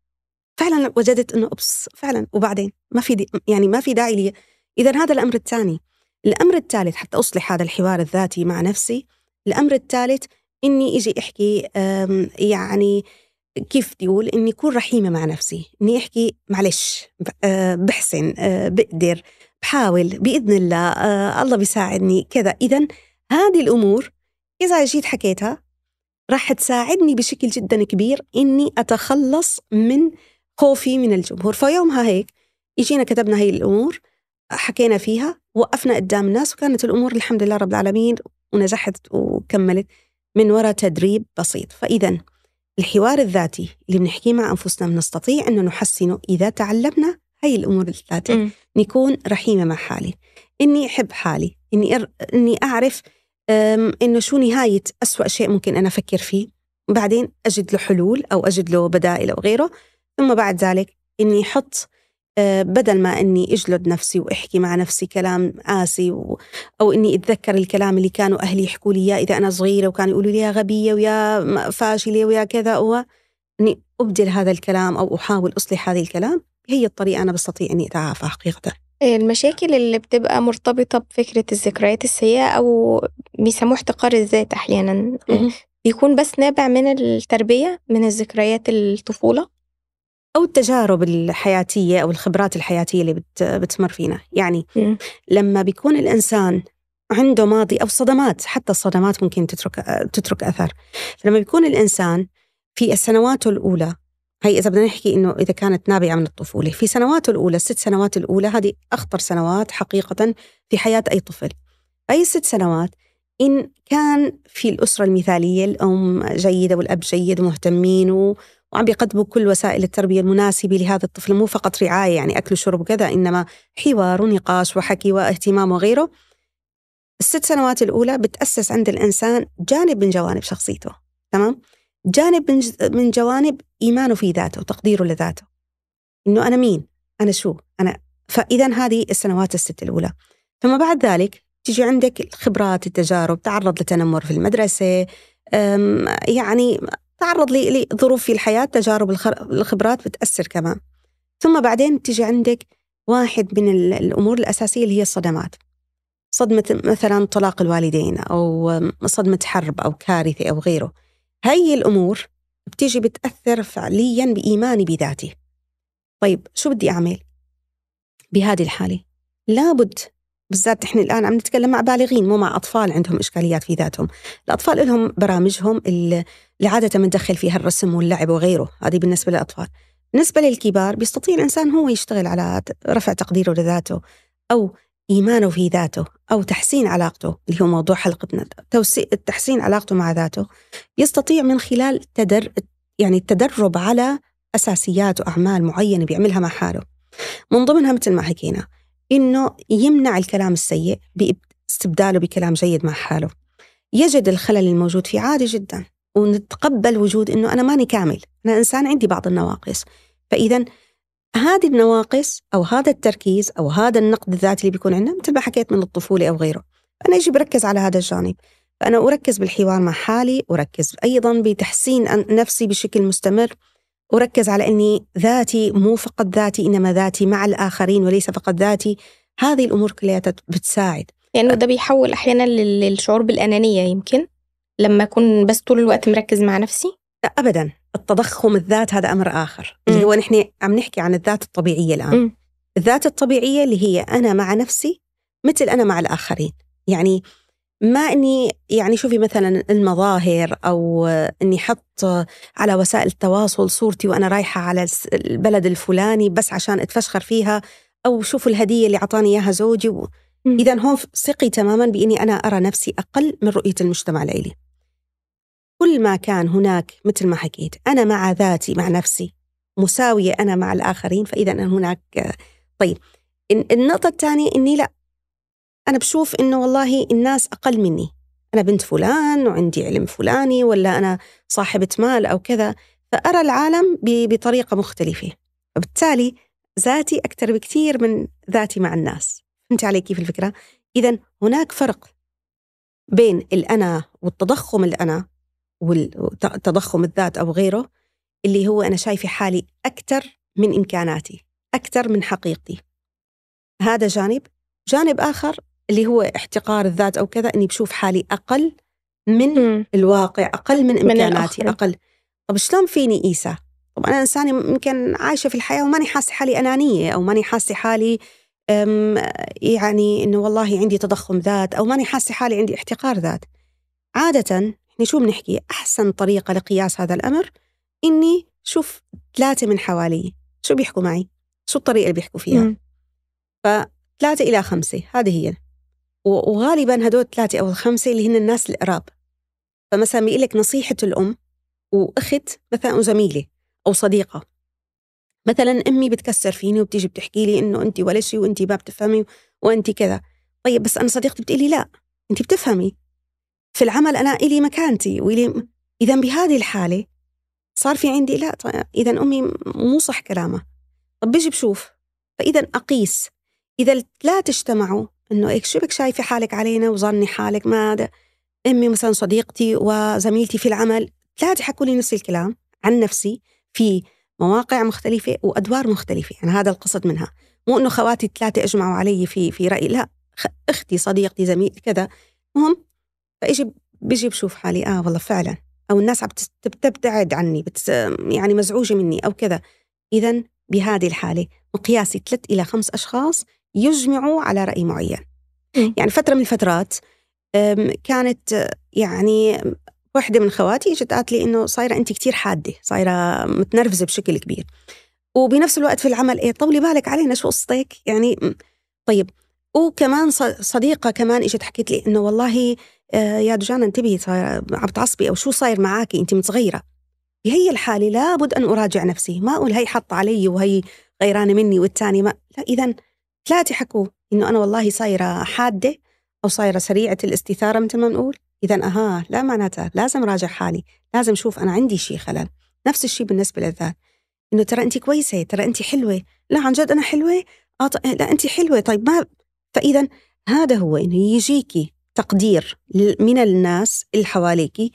فعلا وجدت إنه ابس فعلا. وبعدين ما في يعني ما في داعي لي. اذا هذا الأمر الثاني. الأمر الثالث حتى أصلح هذا الحوار الذاتي مع نفسي. الأمر الثالث إني إجي أحكي يعني كيف أقول؟ إني أكون رحيمة مع نفسي. إني أحكي معلش آه، بحسن آه، بقدر بحاول بإذن الله آه، الله بيساعدني كذا. اذا هذه الأمور إذا جيت حكيتها راح تساعدني بشكل جدا كبير إني أتخلص من خوفي من الجمهور. فيومها هيك إجينا كتبنا هي الأمور حكينا فيها وقفنا قدام الناس وكانت الأمور الحمد لله رب العالمين ونجحت وكملت من وراء تدريب بسيط. فاذا الحوار الذاتي اللي بنحكيه مع أنفسنا بنستطيع إنه نحسنه إذا تعلمنا هي الأمور الثلاثه نكون رحيمة مع حالي إني أحب حالي إني أر... إني أعرف إنه شو نهاية أسوأ شيء ممكن أنا أفكر فيه. بعدين أجد له حلول أو أجد له بدائل أو غيره. ثم بعد ذلك إني أحط آه، بدل ما إني أجلد نفسي وأحكي مع نفسي كلام قاسي و... أو إني أتذكر الكلام اللي كانوا أهلي يحكوا لي إياه إذا أنا صغيرة وكانوا يقولوا لي يا غبية ويا فاشلة ويا كذا هو إني أبدل هذا الكلام أو أحاول أصلح هذا الكلام هي الطريقة أنا بستطيع إني أتعافى حقيقة. المشاكل اللي بتبقى مرتبطة بفكرة الذكريات السيئة أو بيسموه احتقار الذات أحيانا. بيكون بس نابع من التربية من الذكريات الطفولة. أو التجارب الحياتية أو الخبرات الحياتية اللي بت بتمر فينا. يعني م. لما بيكون الإنسان عنده ماضي أو صدمات حتى الصدمات ممكن تترك تترك أثر. لما بيكون الإنسان في السنوات الأولى هي إذا بدنا نحكي إنه إذا كانت نابعة من الطفولة في سنواته الأولى الست سنوات الأولى هذه أخطر سنوات حقيقة في حياة أي طفل. أي ست سنوات إن كان في الأسرة المثالية الأم جيدة والأب جيد ومهتمين و وعم بيقدموا كل وسائل التربية المناسبة لهذا الطفل مو فقط رعاية يعني أكل وشرب وكذا إنما حوار ونقاش وحكي واهتمام وغيره. الست سنوات الأولى بتأسس عند الإنسان جانب من جوانب شخصيته تمام؟ جانب من جوانب إيمانه في ذاته وتقديره لذاته. إنه أنا مين؟ أنا شو؟ أنا فإذا هذه السنوات الست الأولى. ثم بعد ذلك تيجي عندك الخبرات التجارب تعرض لتنمر في المدرسة يعني تعرض لظروف في الحياة تجارب الخبرات بتأثر كمان. ثم بعدين تيجي عندك واحد من الأمور الأساسية اللي هي الصدمات. صدمة مثلا طلاق الوالدين أو صدمة حرب أو كارثة أو غيره. هاي الأمور بتيجي بتأثر فعليا بإيماني بذاتي. طيب شو بدي أعمل؟ بهذه الحالة. لابد بالذات إحنا الآن عم نتكلم مع بالغين مو مع أطفال عندهم إشكاليات في ذاتهم، الأطفال لهم برامجهم اللي عادة بندخل فيها الرسم واللعب وغيره، هذه بالنسبة للأطفال. بالنسبة للكبار بيستطيع الإنسان هو يشتغل على رفع تقديره لذاته أو إيمانه في ذاته أو تحسين علاقته اللي هو موضوع حلقتنا تحسين علاقته مع ذاته يستطيع من خلال تدر يعني التدرب على أساسيات وأعمال معينة بيعملها مع حاله. من ضمنها مثل ما حكينا إنه يمنع الكلام السيء باستبداله بكلام جيد مع حاله. يجد الخلل الموجود فيه عادي جدا ونتقبل وجود إنه أنا ماني كامل أنا إنسان عندي بعض النواقص. فإذا هذه النواقص أو هذا التركيز أو هذا النقد الذاتي اللي بيكون عندنا مثل ما حكيت من الطفولة أو غيره أنا أجي بركز على هذا الجانب. فأنا أركز بالحوار مع حالي أركز أيضا بتحسين نفسي بشكل مستمر. أركز على أني ذاتي مو فقط ذاتي إنما ذاتي مع الآخرين وليس فقط ذاتي. هذه الأمور كلها بتساعد. لأنه يعني ده بيحول أحيانا للشعور بالأنانية يمكن لما أكون بس طول الوقت مركز مع نفسي؟ لا أبدا. التضخم الذات هذا أمر آخر. م. اللي هو نحن عم نحكي عن الذات الطبيعية الآن. م. الذات الطبيعية اللي هي أنا مع نفسي مثل أنا مع الآخرين. يعني ما إني يعني شوفي مثلا المظاهر أو إني حط على وسائل التواصل صورتي وأنا رايحة على البلد الفلاني بس عشان أتفشخر فيها أو شوفوا الهدية اللي اعطاني إياها زوجي اذا هون ثقي تماما بإني أنا أرى نفسي أقل من رؤية المجتمع لإلي. كل ما كان هناك مثل ما حكيت أنا مع ذاتي مع نفسي مساوية أنا مع الآخرين فاذا هناك طيب النقطة الثانية إني لا. أنا بشوف إنه والله الناس أقل مني. أنا بنت فلان وعندي علم فلاني ولا أنا صاحبة مال أو كذا فأرى العالم بطريقة مختلفة. وبالتالي ذاتي أكثر بكثير من ذاتي مع الناس. فهمتي علي كيف الفكرة؟ إذا هناك فرق بين الأنا والتضخم الأنا والتضخم الذات أو غيره اللي هو أنا شايفة حالي أكثر من إمكاناتي أكثر من حقيقتي. هذا جانب. جانب آخر اللي هو احتقار الذات أو كذا إني بشوف حالي أقل من م. الواقع أقل من إمكاناتي من أقل. طب شلون فيني إيسا؟ طب أنا إنسانة يمكن عايشة في الحياة وماني حاسة حالي أنانية أو ماني حاسة حالي يعني إنه والله عندي تضخم ذات أو ماني حاسة حالي عندي احتقار ذات. عادة إحنا شو بنحكي؟ أحسن طريقة لقياس هذا الأمر إني شوف ثلاثة من حوالي. شو بيحكوا معي؟ شو الطريقة اللي بيحكوا فيها؟ فثلاثة إلى خمسة هذه هي. وغالبا هدول الثلاثة أو الخمسة اللي هن الناس القراب. فمثلا بيقول لك نصيحة الأم وأخت مثلا وزميلة أو صديقة. مثلا أمي بتكسر فيني وبتيجي بتحكي لي إنه أنت ولا شيء وأنت ما بتفهمي وأنت كذا. طيب بس أنا صديقتي بتقولي لا أنت بتفهمي. في العمل أنا إلي مكانتي وإلي إذا بهذه الحالة صار في عندي لا طيب إذا أمي مو صح كلامها. طب بيجي بشوف. فإذا أقيس. إذا الثلاثة اجتمعوا إنه إيش شو بك شايفة حالك علينا وظني حالك؟ ما هذا أمي مثلا صديقتي وزميلتي في العمل ثلاثة حكوا لي نفس الكلام عن نفسي في مواقع مختلفة وأدوار مختلفة يعني هذا القصد منها. مو إنه خواتي الثلاثة أجمعوا علي في في رأي لا أختي صديقتي زميل كذا. مهم فاجي بيجي بشوف حالي آه والله فعلا. أو الناس عم تبتعد عني بتس يعني مزعوجة مني أو كذا. اذا بهذه الحالة مقياسي ثلاث إلى خمس أشخاص يجمعوا على رأي معين. يعني فترة من الفترات كانت يعني واحدة من خواتي إجت قالت لي إنه صايرة انت كتير حادة صايرة متنرفزة بشكل كبير. وبنفس الوقت في العمل إيه طولي بالك علينا شو قصتك؟ يعني طيب. وكمان صديقة كمان إجت حكيت لي إنه والله آه، يا دجانة انتبهي عم تعصبي أو شو صاير معاكي انت متغيرة. بهي الحالة لابد أن أراجع نفسي ما أقول هي حط علي وهي غيرانة مني والتاني ما لا اذا ثلاثة حكوا إنه أنا والله صايرة حادة أو صايرة سريعة الاستثارة مثل ما بنقول. إذا أها لا معناتها لازم راجع حالي. لازم شوف أنا عندي شيء خلل. نفس الشيء بالنسبة للذات. إنه ترى أنت كويسة ترى أنت حلوة. لا عن جد أنا حلوة؟ آه لا أنت حلوة. طيب ما فإذا هذا هو إنه يجيكي تقدير من الناس اللي حواليكي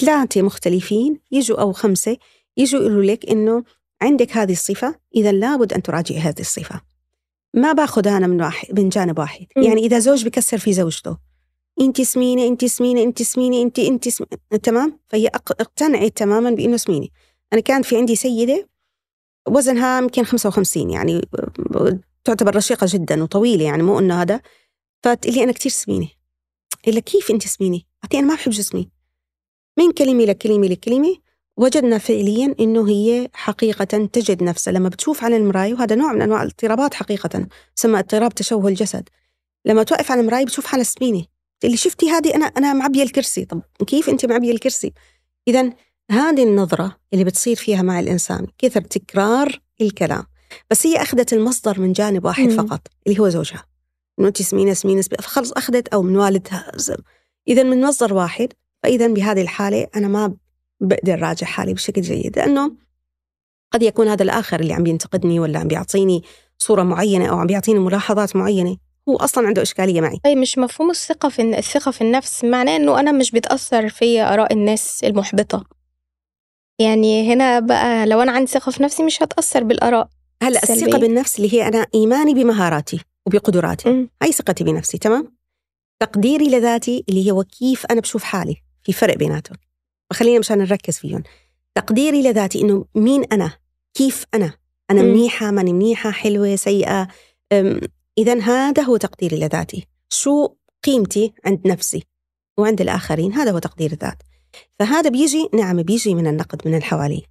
ثلاثة مختلفين يجوا أو خمسة يجوا يقولوا لك إنه عندك هذه الصفة إذا لابد أن تراجعي هذه الصفة. ما باخذ أنا من واحد من جانب واحد م. يعني إذا زوج بكسر في زوجته أنت سمينة أنت سمينة أنت سمينة أنت أنت سمينة. تمام فهي اقتنعت تماما بأنه سمينة أنا كان في عندي سيدة وزنها يمكن 55 يعني تعتبر رشيقة جدا وطويلة يعني مو إنه هذا فتقول لي أنا كثير سمينة إلا كيف أنت سمينة؟ أعطي أنا ما بحب جسمي من كلمة لكلمة لكلمة وجدنا فعليا إنه هي حقيقة تجد نفسها. لما بتشوف على المراية وهذا نوع من أنواع الاضطرابات حقيقة تسمى اضطراب تشوه الجسد. لما توقف على المراية بتشوف حالها سمينة. اللي شفتي هذه أنا أنا معبية الكرسي. طب كيف أنت معبية الكرسي؟ اذا هذه النظرة اللي بتصير فيها مع الإنسان كثر تكرار الكلام. بس هي أخذت المصدر من جانب واحد مم. فقط اللي هو زوجها. إنه أنت سمينة سمينة فخلص أخذت أو من والدها اذا من مصدر واحد فاذا بهذه الحالة أنا ما بقدر راجع حالي بشكل جيد لأنه قد يكون هذا الآخر اللي عم بينتقدني ولا عم بيعطيني صورة معينة أو عم بيعطيني ملاحظات معينة هو أصلا عنده إشكالية معي. طيب مش مفهوم الثقة في الثقة في النفس معناه إنه أنا مش بتأثر فيا آراء الناس المحبطة؟ يعني هنا بقى لو أنا عندي ثقة في نفسي مش هتأثر بالآراء هلأ الثقة سلبية. بالنفس اللي هي أنا إيماني بمهاراتي وبقدراتي. مم. هاي ثقتي بنفسي تمام؟ تقديري لذاتي اللي هو كيف أنا بشوف حالي في فرق بيناتهم. وخلينا مشان نركز فيهم. تقديري لذاتي إنه مين أنا؟ كيف أنا؟ أنا مم. منيحة؟ ماني منيحة؟ حلوة؟ سيئة؟ إذا هذا هو تقديري لذاتي. شو قيمتي عند نفسي وعند الآخرين؟ هذا هو تقدير الذات. فهذا بيجي نعم بيجي من النقد من اللي حواليه.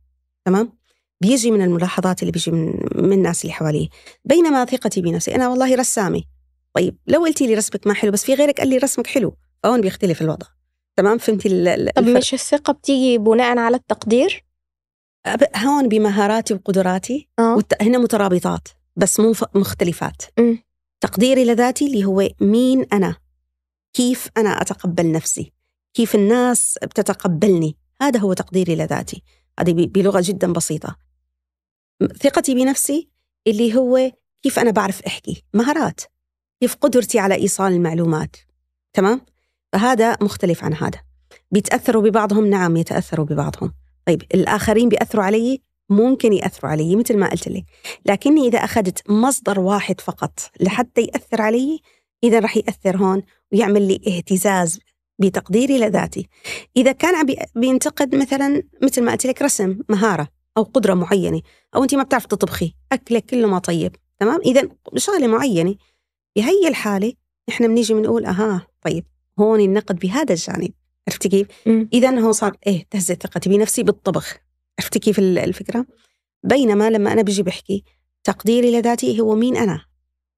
تمام؟ بيجي من الملاحظات اللي بيجي من, من الناس اللي حواليه. بينما ثقتي بنفسي أنا والله رسامة. طيب لو قلتي لي رسمك ما حلو بس في غيرك قال لي رسمك حلو فهون بيختلف الوضع. تمام؟ فهمتي طب؟ مش الثقة بتيجي بناء على التقدير؟ هون بمهاراتي وقدراتي والت- هنا مترابطات بس مو مختلفات. مم. تقديري لذاتي اللي هو مين أنا؟ كيف أنا أتقبل نفسي؟ كيف الناس بتتقبلني؟ هذا هو تقديري لذاتي. هذه ب- بلغة جدا بسيطة. م- ثقتي بنفسي اللي هو كيف أنا بعرف أحكي؟ مهارات. كيف قدرتي على إيصال المعلومات؟ تمام؟ فهذا مختلف عن هذا. بيتأثروا ببعضهم؟ نعم يتأثروا ببعضهم. طيب الآخرين بيأثروا علي؟ ممكن يأثروا علي مثل ما قلت لك. لكني إذا أخذت مصدر واحد فقط لحتى يأثر علي إذا رح يأثر هون ويعمل لي اهتزاز بتقديري لذاتي. إذا كان عم بي- بينتقد مثلا مثل ما قلت لك رسم مهارة أو قدرة معينة أو أنت ما بتعرف تطبخي أكلك كله ما طيب تمام؟ إذا شغلة معينة بهي الحالة إحنا بنيجي بنقول أها طيب. هون النقد بهذا الجانب. عرفتي كيف؟ إذا هو صار إيه تهزت ثقتي بنفسي بالطبخ. عرفتي كيف ال- الفكرة؟ بينما لما أنا بيجي بحكي تقديري لذاتي هو مين أنا؟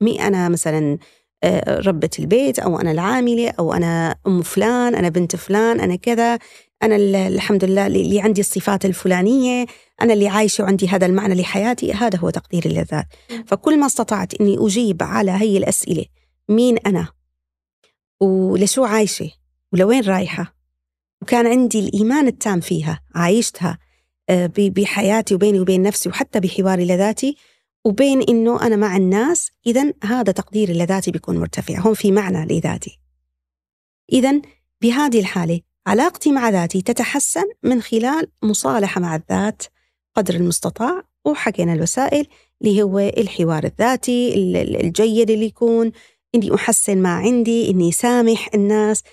مين أنا مثلا آه، ربة البيت أو أنا العاملة أو أنا أم فلان أنا بنت فلان أنا كذا. أنا ال- الحمد لله اللي اللي عندي الصفات الفلانية أنا اللي عايشة وعندي هذا المعنى لحياتي هذا هو تقديري للذات. فكل ما استطعت أني أجيب على هي الأسئلة مين أنا؟ ولشو عايشة؟ ولوين رايحة؟ وكان عندي الإيمان التام فيها عايشتها آه، بحياتي وبيني وبين نفسي وحتى بحواري لذاتي وبين إنه أنا مع الناس إذا هذا تقديري لذاتي بيكون مرتفع هون في معنى لذاتي. إذا بهذه الحالة علاقتي مع ذاتي تتحسن من خلال مصالحة مع الذات قدر المستطاع وحكينا الوسائل اللي هو الحوار الذاتي ال- ال- الجيد اللي يكون إني أحسن ما عندي إني سامح الناس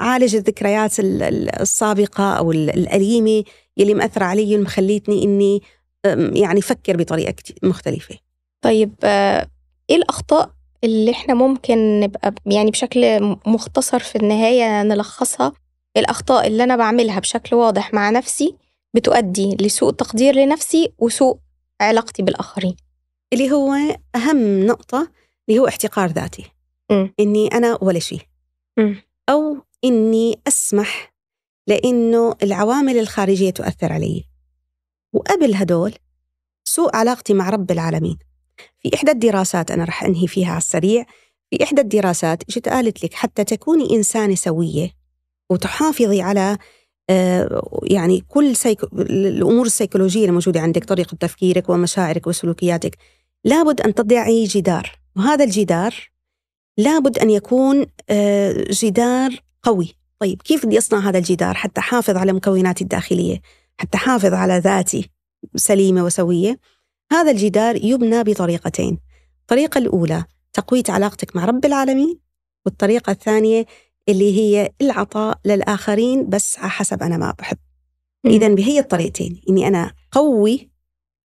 عالج الذكريات ال- ال- السابقة أو ال- الأليمة يلي مأثرة علي ومخليتني إني يعني فكر بطريقة مختلفة. طيب آه، إيه الأخطاء اللي إحنا ممكن نبقى يعني بشكل مختصر في النهاية نلخصها؟ الأخطاء اللي أنا بعملها بشكل واضح مع نفسي بتؤدي لسوء تقدير لنفسي وسوء علاقتي بالآخرين. اللي هو أهم نقطة اللي هو احتقار ذاتي. مم. إني أنا ولا شيء. مم. أو إني أسمح لأنه العوامل الخارجية تؤثر علي. وقبل هدول سوء علاقتي مع رب العالمين. في إحدى الدراسات أنا رح أنهي فيها على السريع. في إحدى الدراسات جت قالت لك حتى تكوني إنسانة سوية وتحافظي على آه، يعني كل سيكو... الأمور السيكولوجية الموجودة عندك طريقة تفكيرك ومشاعرك وسلوكياتك. لابد أن تضعي جدار. وهذا الجدار لابد أن يكون آه، جدار قوي. طيب كيف بدي أصنع هذا الجدار حتى أحافظ على مكوناتي الداخلية حتى أحافظ على ذاتي سليمة وسوية؟ هذا الجدار يبنى بطريقتين. الطريقة الأولى تقوية علاقتك مع رب العالمين والطريقة الثانية اللي هي العطاء للآخرين بس على حسب أنا ما بحب إذا بهي الطريقتين إني أنا قوي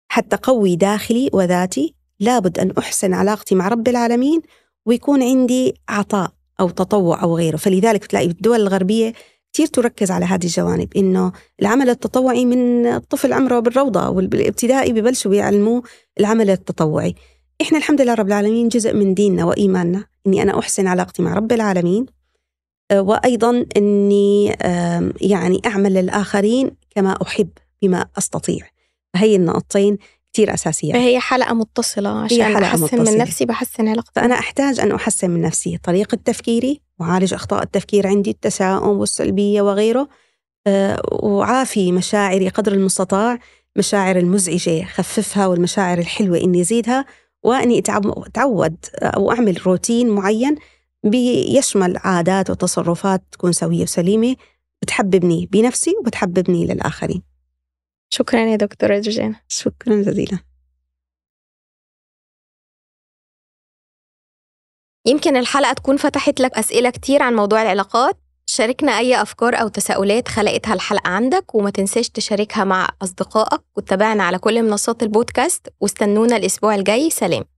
حتى قوي داخلي وذاتي لابد أن أحسن علاقتي مع رب العالمين ويكون عندي عطاء أو تطوع أو غيره. فلذلك تلاقي الدول الغربية كثير تركز على هذه الجوانب إنه العمل التطوعي من الطفل عمره بالروضة والابتدائي ببلشوا بيعلموه العمل التطوعي. إحنا الحمد لله رب العالمين جزء من ديننا وإيماننا إني أنا أحسن علاقتي مع رب العالمين آه، وأيضا أني يعني أعمل للآخرين كما أحب بما أستطيع. هي النقطتين كثير أساسية. فهي حلقة متصلة عشان حلقة أحسن متصلة. من نفسي بحسن علاقتي. فأنا أحتاج أن أحسن من نفسي. طريقة تفكيري وعالج أخطاء التفكير عندي التشاؤم والسلبية وغيره آه، وعافي مشاعري قدر المستطاع مشاعر المزعجة خففها والمشاعر الحلوة إني أزيدها وإني أتعود أو أعمل روتين معين بيشمل عادات وتصرفات تكون سوية وسليمة بتحببني بنفسي وبتحببني للآخرين. شكرا يا دكتورة جوجانا شكرا جزيلا. يمكن الحلقة تكون فتحت لك أسئلة كتير عن موضوع العلاقات. شاركنا أي أفكار أو تساؤلات خلقتها الحلقة عندك وما تنساش تشاركها مع أصدقائك وتتابعنا على كل منصات البودكاست واستنونا الأسبوع الجاي. سلام.